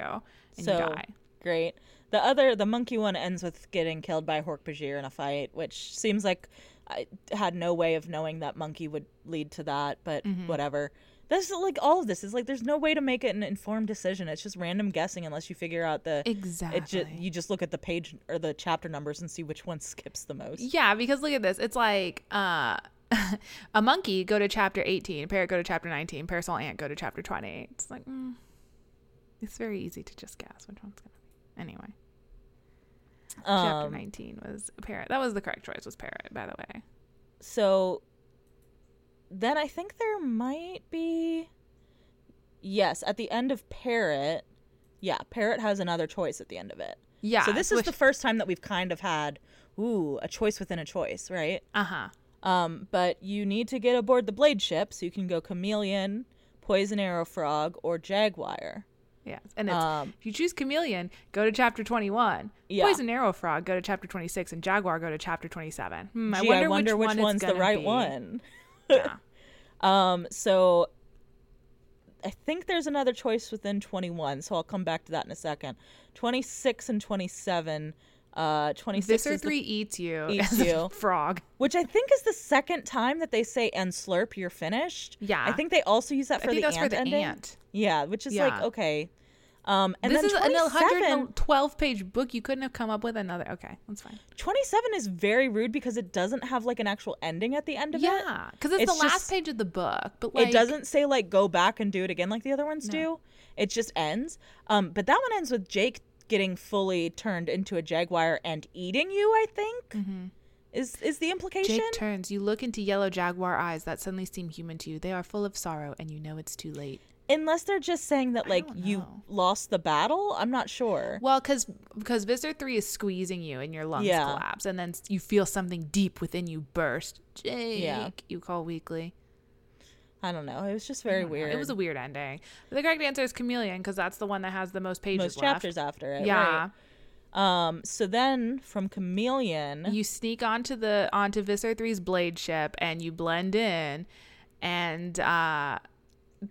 and so you die great. The other, the monkey one ends with getting killed by Hork-Bajir in a fight, which seems like I had no way of knowing that monkey would lead to that, but Mm-hmm. whatever. This is like all of this is like there's no way to make it an informed decision. It's just random guessing unless you figure out the exactly just you just look at the page or the chapter numbers and see which one skips the most. Yeah, because look at this. It's like uh, (laughs) a monkey go to chapter 18, parrot go to chapter 19, parasol ant go to chapter 20. It's like, mm, it's very easy to just guess which one's going to be. Anyway, chapter Um, 19 was parrot. That was the correct choice, was parrot, by the way. So then I think there might be yes, at the end of Parrot, yeah, Parrot has another choice at the end of it. Yeah. So this is which- the first time that we've kind of had ooh, a choice within a choice, right? Uh-huh. Um, but you need to get aboard the blade ship so you can go chameleon, poison arrow frog, or jaguar. Yeah. And it's, Um, if you choose chameleon, go to chapter 21. Yeah. Poison arrow frog, go to chapter 26. And jaguar, go to chapter 27. Hmm, Gee, I wonder, which, one it's one's the right be. one. Yeah. (laughs) Um, so I think there's another choice within 21, so I'll come back to that in a second. 26 and 27. Uh, 26 Visser is the- 3 eats you. eats you. (laughs) frog. which I think is the second time that they say "and slurp, you're finished." Yeah. I think they also use that I for think the that's for ant ending. Yeah, which is like okay. Um, and this then is an 112 page book. You couldn't have come up with another. Okay, that's fine. 27 is very rude because it doesn't have like an actual ending at the end of it. Yeah, because it's, It's the last page of the book, but like it doesn't say like go back and do it again like the other ones do. It just ends. Um, but that one ends with Jake getting fully turned into a jaguar and eating you. I think is is the implication. Mm-hmm. Jake turns. You look into yellow jaguar eyes that suddenly seem human to you. They are full of sorrow, and you know it's too late. Unless they're just saying that like you lost the battle. I'm not sure. Well, because because Visser Three is squeezing you, and your lungs Yeah. collapse, and then you feel something deep within you burst. Jake, Yeah. you call weakly. I don't know. It was just very don't know. weird. It was a weird ending. But the correct answer is chameleon because that's the one that has the most pages most left. chapters after it. Yeah. Right. Um. So then from chameleon. you sneak onto the onto Visser 3's blade ship and you blend in and uh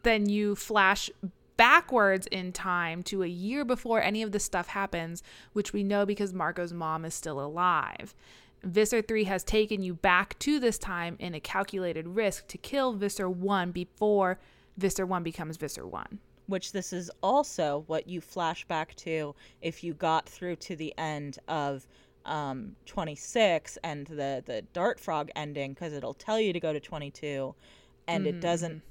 then you flash backwards in time to a year before any of this stuff happens, which we know because Marco's mom is still alive. Visser 3 has taken you back to this time in a calculated risk to kill Visser 1 before Visser 1 becomes Visser 1. which this is also what you flash back to if you got through to the end of um, 26 and the the dart frog ending because it'll tell you to go to 22 and it doesn't it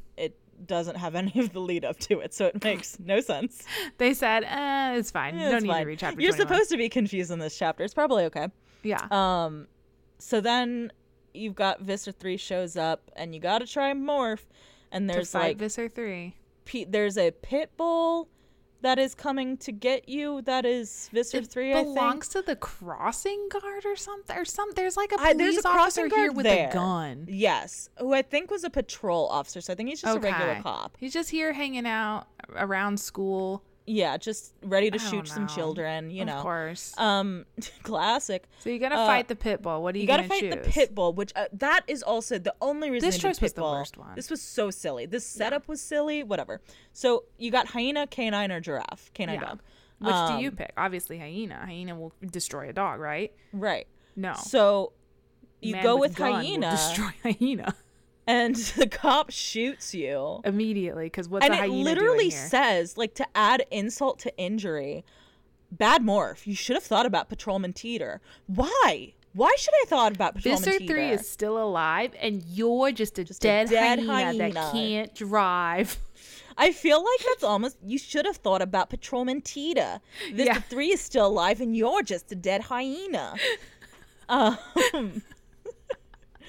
doesn't have any of the lead up to it, so it (laughs) makes no sense. They said, eh, it's fine. you It's don't need fine. to read chapter You're 21. supposed to be confused in this chapter. It's probably okay. Yeah. Um, so then you've got Visser three shows up, and you got to try morph, and there's like Visser 3. pe- there's a pit bull that is coming to get you. That is Visser It three. I think. belongs to the crossing guard or something. Or some. There's like a police there's a officer crossing here guard with there. a gun. Yes, who I think was a patrol officer. So I think he's just a regular cop. He's just here hanging out around school. Yeah, just ready to I shoot some children. You of know, Of course. um, (laughs) classic. so you gotta uh, fight the pit bull. What are you, You gotta gonna fight choose? the pit bull, which uh, that is also the only reason This choice was the worst one. This was so silly. This setup was silly. Whatever. So you got hyena, canine, or giraffe. Canine Yeah. dog. Which do you Um, pick? Obviously, hyena. Hyena will destroy a dog, right? Right. No. So you Man go with with hyena, destroy (laughs) hyena and (laughs) the cop shoots you. immediately. Because what's and the it hyena literally says, like, to add insult to injury, bad morph. You should have thought about Patrolman Teeter. Why? Why should I thought about Patrolman Visser Teeter? three is still alive, and you're just a, Just a dead, dead hyena, that can't drive. (laughs) I feel like that's almost. You should have thought about Patrolman Teeter. Vista Yeah. Three is still alive, and you're just a dead hyena. (laughs) um.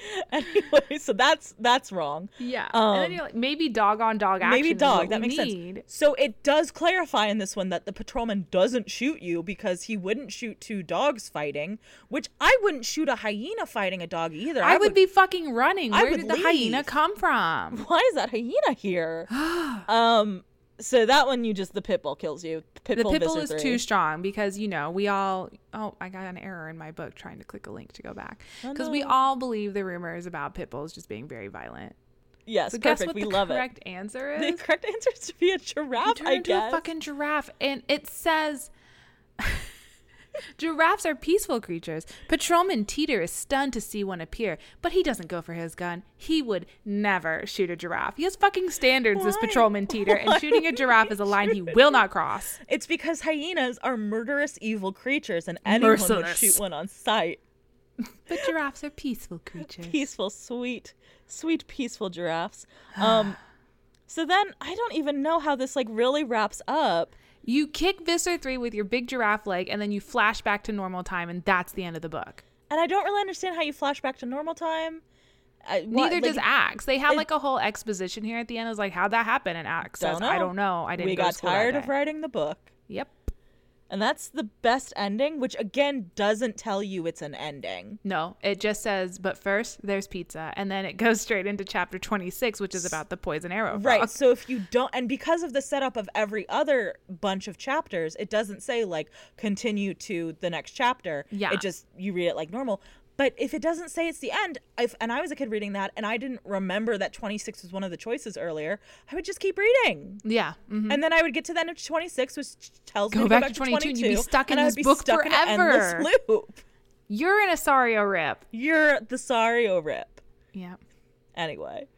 (laughs) anyway, so that's that's wrong. Yeah, and then Um, you're like, maybe dog on dog action. Maybe dog. That makes need. sense. So it does clarify in this one that the patrolman doesn't shoot you because he wouldn't shoot two dogs fighting, which I wouldn't shoot a hyena fighting a dog either. I, would, be fucking running. I Where would did the hyena come from? (laughs) Why is that hyena here? (gasps) um. So that one, you just the pit bull kills you. Pit the pit bull is three. too strong because you know we all. Oh, I got an error in my book trying to click a link to go back Oh, because we all believe the rumors about pit bulls just being very violent. Yes, So guess perfect. what we the love it. correct answer The correct (laughs) answer is to be a giraffe, turned I into guess. a fucking giraffe, and it says. Giraffes are peaceful creatures. Patrolman Teeter is stunned to see one appear, but he doesn't go for his gun. He would never shoot a giraffe. He has fucking standards, this Patrolman Teeter, and shooting a giraffe is a line he will not cross. It's because hyenas are murderous, evil creatures, and anyone would shoot one on sight. But giraffes are peaceful creatures. Peaceful, sweet, sweet, peaceful giraffes. Um, (sighs) so then I don't even know how this like really wraps up. You kick Visser 3 with your big giraffe leg, and then you flash back to normal time, and that's the end of the book. And I don't really understand how you flash back to normal time. I, what, Neither like, does Ax. They have it- like a whole exposition here at the end. It was like, how'd that happen? And Ax says, Don't I don't know. I didn't We go got tired of writing the book. Yep. And that's the best ending, which again doesn't tell you it's an ending. No, it just says, but first there's pizza. And then it goes straight into chapter 26, which is about the poison arrow. Right. So if you don't, and because of the setup of every other bunch of chapters, it doesn't say like continue to the next chapter. Yeah. It just, you read it like normal. But if it doesn't say it's the end, if, and I was a kid reading that and I didn't remember that 26 was one of the choices earlier, I would just keep reading. Yeah. mhm. And then I would get to the end of 26, which tells Go me to back go to back 22 and you'd be stuck in this book stuck in forever. (laughs) loop. You're in a Sario rip. You're the Sario rip. Yeah. Anyway.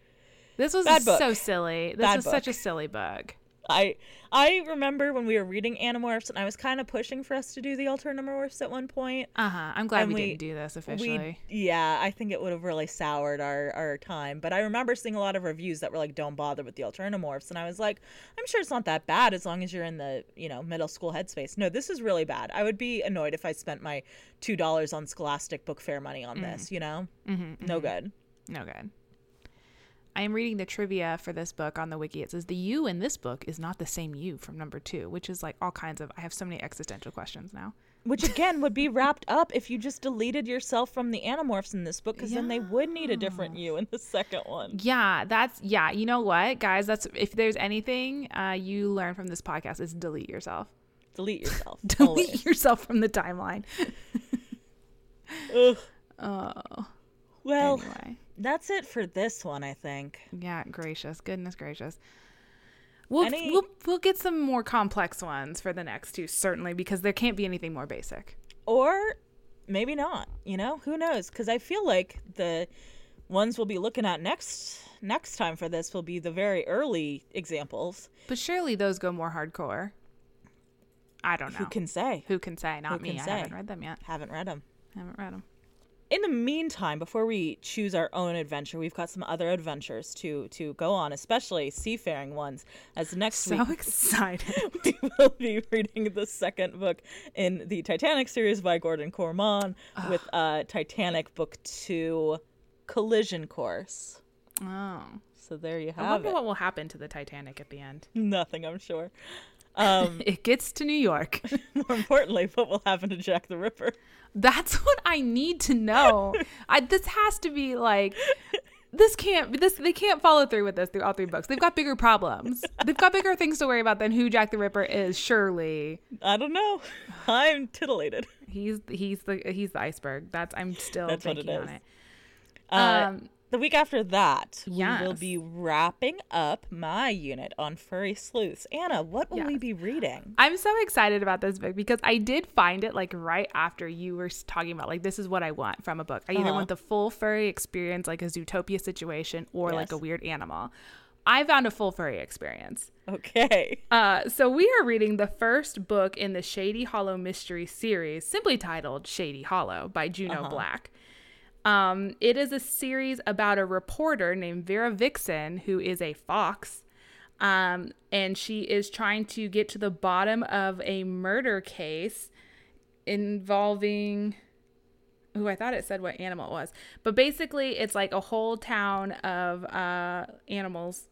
This was book. so silly. This Bad was such a silly book. I I remember when we were reading Animorphs and I was kind of pushing for us to do the Alternamorphs at one point. Uh huh. I'm glad we, we- didn't do this officially. We yeah, I think it would have really soured our our time. But I remember seeing a lot of reviews that were like, "Don't bother with the Alternamorphs," and I was like, "I'm sure it's not that bad as long as you're in the you know middle school headspace." No, this is really bad. I would be annoyed if I spent my two dollars on Scholastic Book Fair money on this. You know, mm-hmm, no good. No good. I am reading the trivia for this book on the wiki. It says the you in this book is not the same you from number two, which is like all kinds of. I have so many existential questions now. Which again would be wrapped up if you just deleted yourself from the Animorphs in this book, because then they would need a different you in the second one. Yeah, that's yeah. You know what, guys? That's if there's anything uh, you learn from this podcast is delete yourself. Delete yourself. (laughs) Delete always. yourself from the timeline. Ugh. (laughs) Oh, Well, anyway. That's it for this one, I think. Yeah, gracious, goodness gracious. We'll, Any- we'll we'll get some more complex ones for the next two, certainly, because there can't be anything more basic. Or maybe not, you know? Who knows? Cuz I feel like the ones we'll be looking at next next time for this will be the very early examples. But surely those go more hardcore. I don't know. Who can say? Who can say? Not Who me. can I haven't read them yet. Haven't read them. Haven't read them. In the meantime, before we choose our own adventure, we've got some other adventures to to go on, especially seafaring ones. As next So week (laughs) excited. we will be reading the second book in the Titanic series by Gordon Korman with uh, Titanic Book Two, Collision Course. oh. So there you have it. I wonder it. what will happen to the Titanic at the end. Nothing, I'm sure. Um, (laughs) It gets to New York. (laughs) more importantly, what will happen to Jack the Ripper? That's what I need to know. I, this has to be like this can't this they can't follow through with this through all three books. They've got bigger problems. They've got bigger things to worry about than who Jack the Ripper is. Surely I don't know. (laughs) I'm titillated. he's he's the he's the iceberg. That's I'm still That's what it thinking on it. Uh, Um, the week after that, we will be wrapping up my unit on furry sleuths. Anna, what will we be reading? I'm so excited about this book because I did find it like right after you were talking about like this is what I want from a book. I either Uh-huh. want the full furry experience like a Zootopia situation or like a weird animal. I found a full furry experience. Okay. Uh, so we are reading the first book in the Shady Hollow mystery series, simply titled Shady Hollow by Juneau Black. Um, it is a series about a reporter named Vera Vixen who is a fox. Um, and she is trying to get to the bottom of a murder case involving Ooh, I thought it said what animal it was. But basically it's like a whole town of uh animals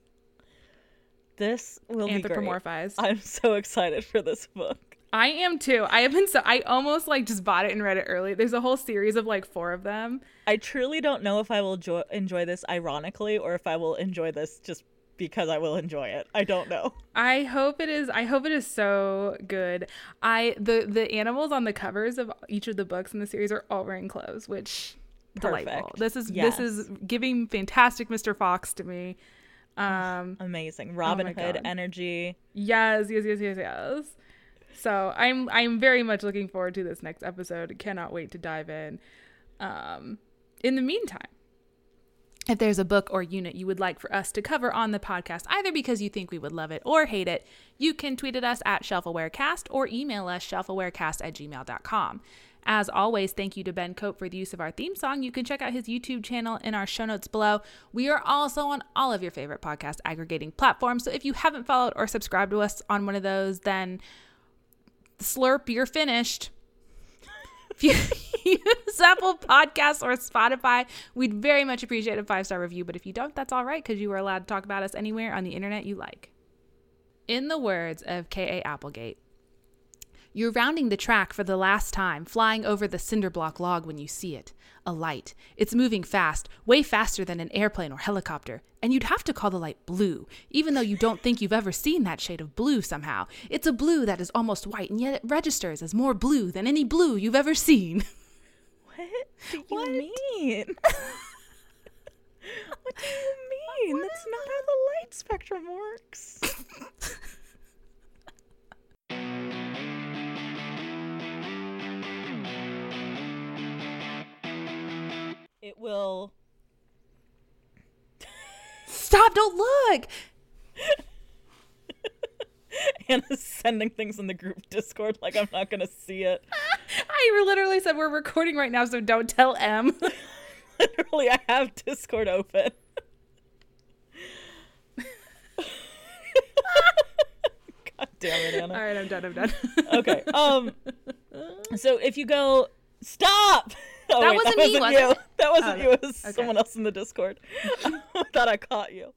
This will anthropomorphized. I'm so excited for this book. I am too. I have been so I almost like just bought it and read it early. There's a whole series of like four of them. I truly don't know if I will jo- enjoy this ironically or if I will enjoy this just because I will enjoy it. I don't know. I hope it is I hope it is so good. I the the animals on the covers of each of the books in the series are all wearing clothes, which delightful. This is Yes. this is giving fantastic Mr. Fox to me. (sighs) Um Amazing. Robin my Hood God. energy. yes, yes, yes, yes, yes. So I'm I'm very much looking forward to this next episode. Cannot wait to dive in. Um in the meantime, if there's a book or unit you would like for us to cover on the podcast, either because you think we would love it or hate it, you can tweet at us at shelfawarecast or email us shelfawarecast at gmail.com. As always, thank you to Ben Cope for the use of our theme song. You can check out his YouTube channel in our show notes below. We are also on all of your favorite podcast aggregating platforms. So if you haven't followed or subscribed to us on one of those, then slurp, you're finished. If you (laughs) use Apple Podcasts or Spotify, we'd very much appreciate a five star review. But if you don't, that's all right because you are allowed to talk about us anywhere on the internet you like. In the words of K.A. Applegate, you're rounding the track for the last time, flying over the cinder block log when you see it. A light. It's moving fast, way faster than an airplane or helicopter. And you'd have to call the light blue, even though you don't think you've ever seen that shade of blue somehow. It's a blue that is almost white, and yet it registers as more blue than any blue you've ever seen. (laughs) What do you What? mean? (laughs) what do you mean? That's not how the light spectrum works. (laughs) it will Stop, don't look! (laughs) Anna's sending things in the group Discord like I'm not gonna see it. (laughs) I literally said we're recording right now, so don't tell M. (laughs) Literally, I have Discord open. God damn it, Anna. All right, I'm done. I'm done. Okay. Um. So if you go, stop. Oh, That wait, wasn't me, that was you. it? (laughs) That wasn't Oh, you. It was okay. someone else in the Discord. I (laughs) thought I caught you.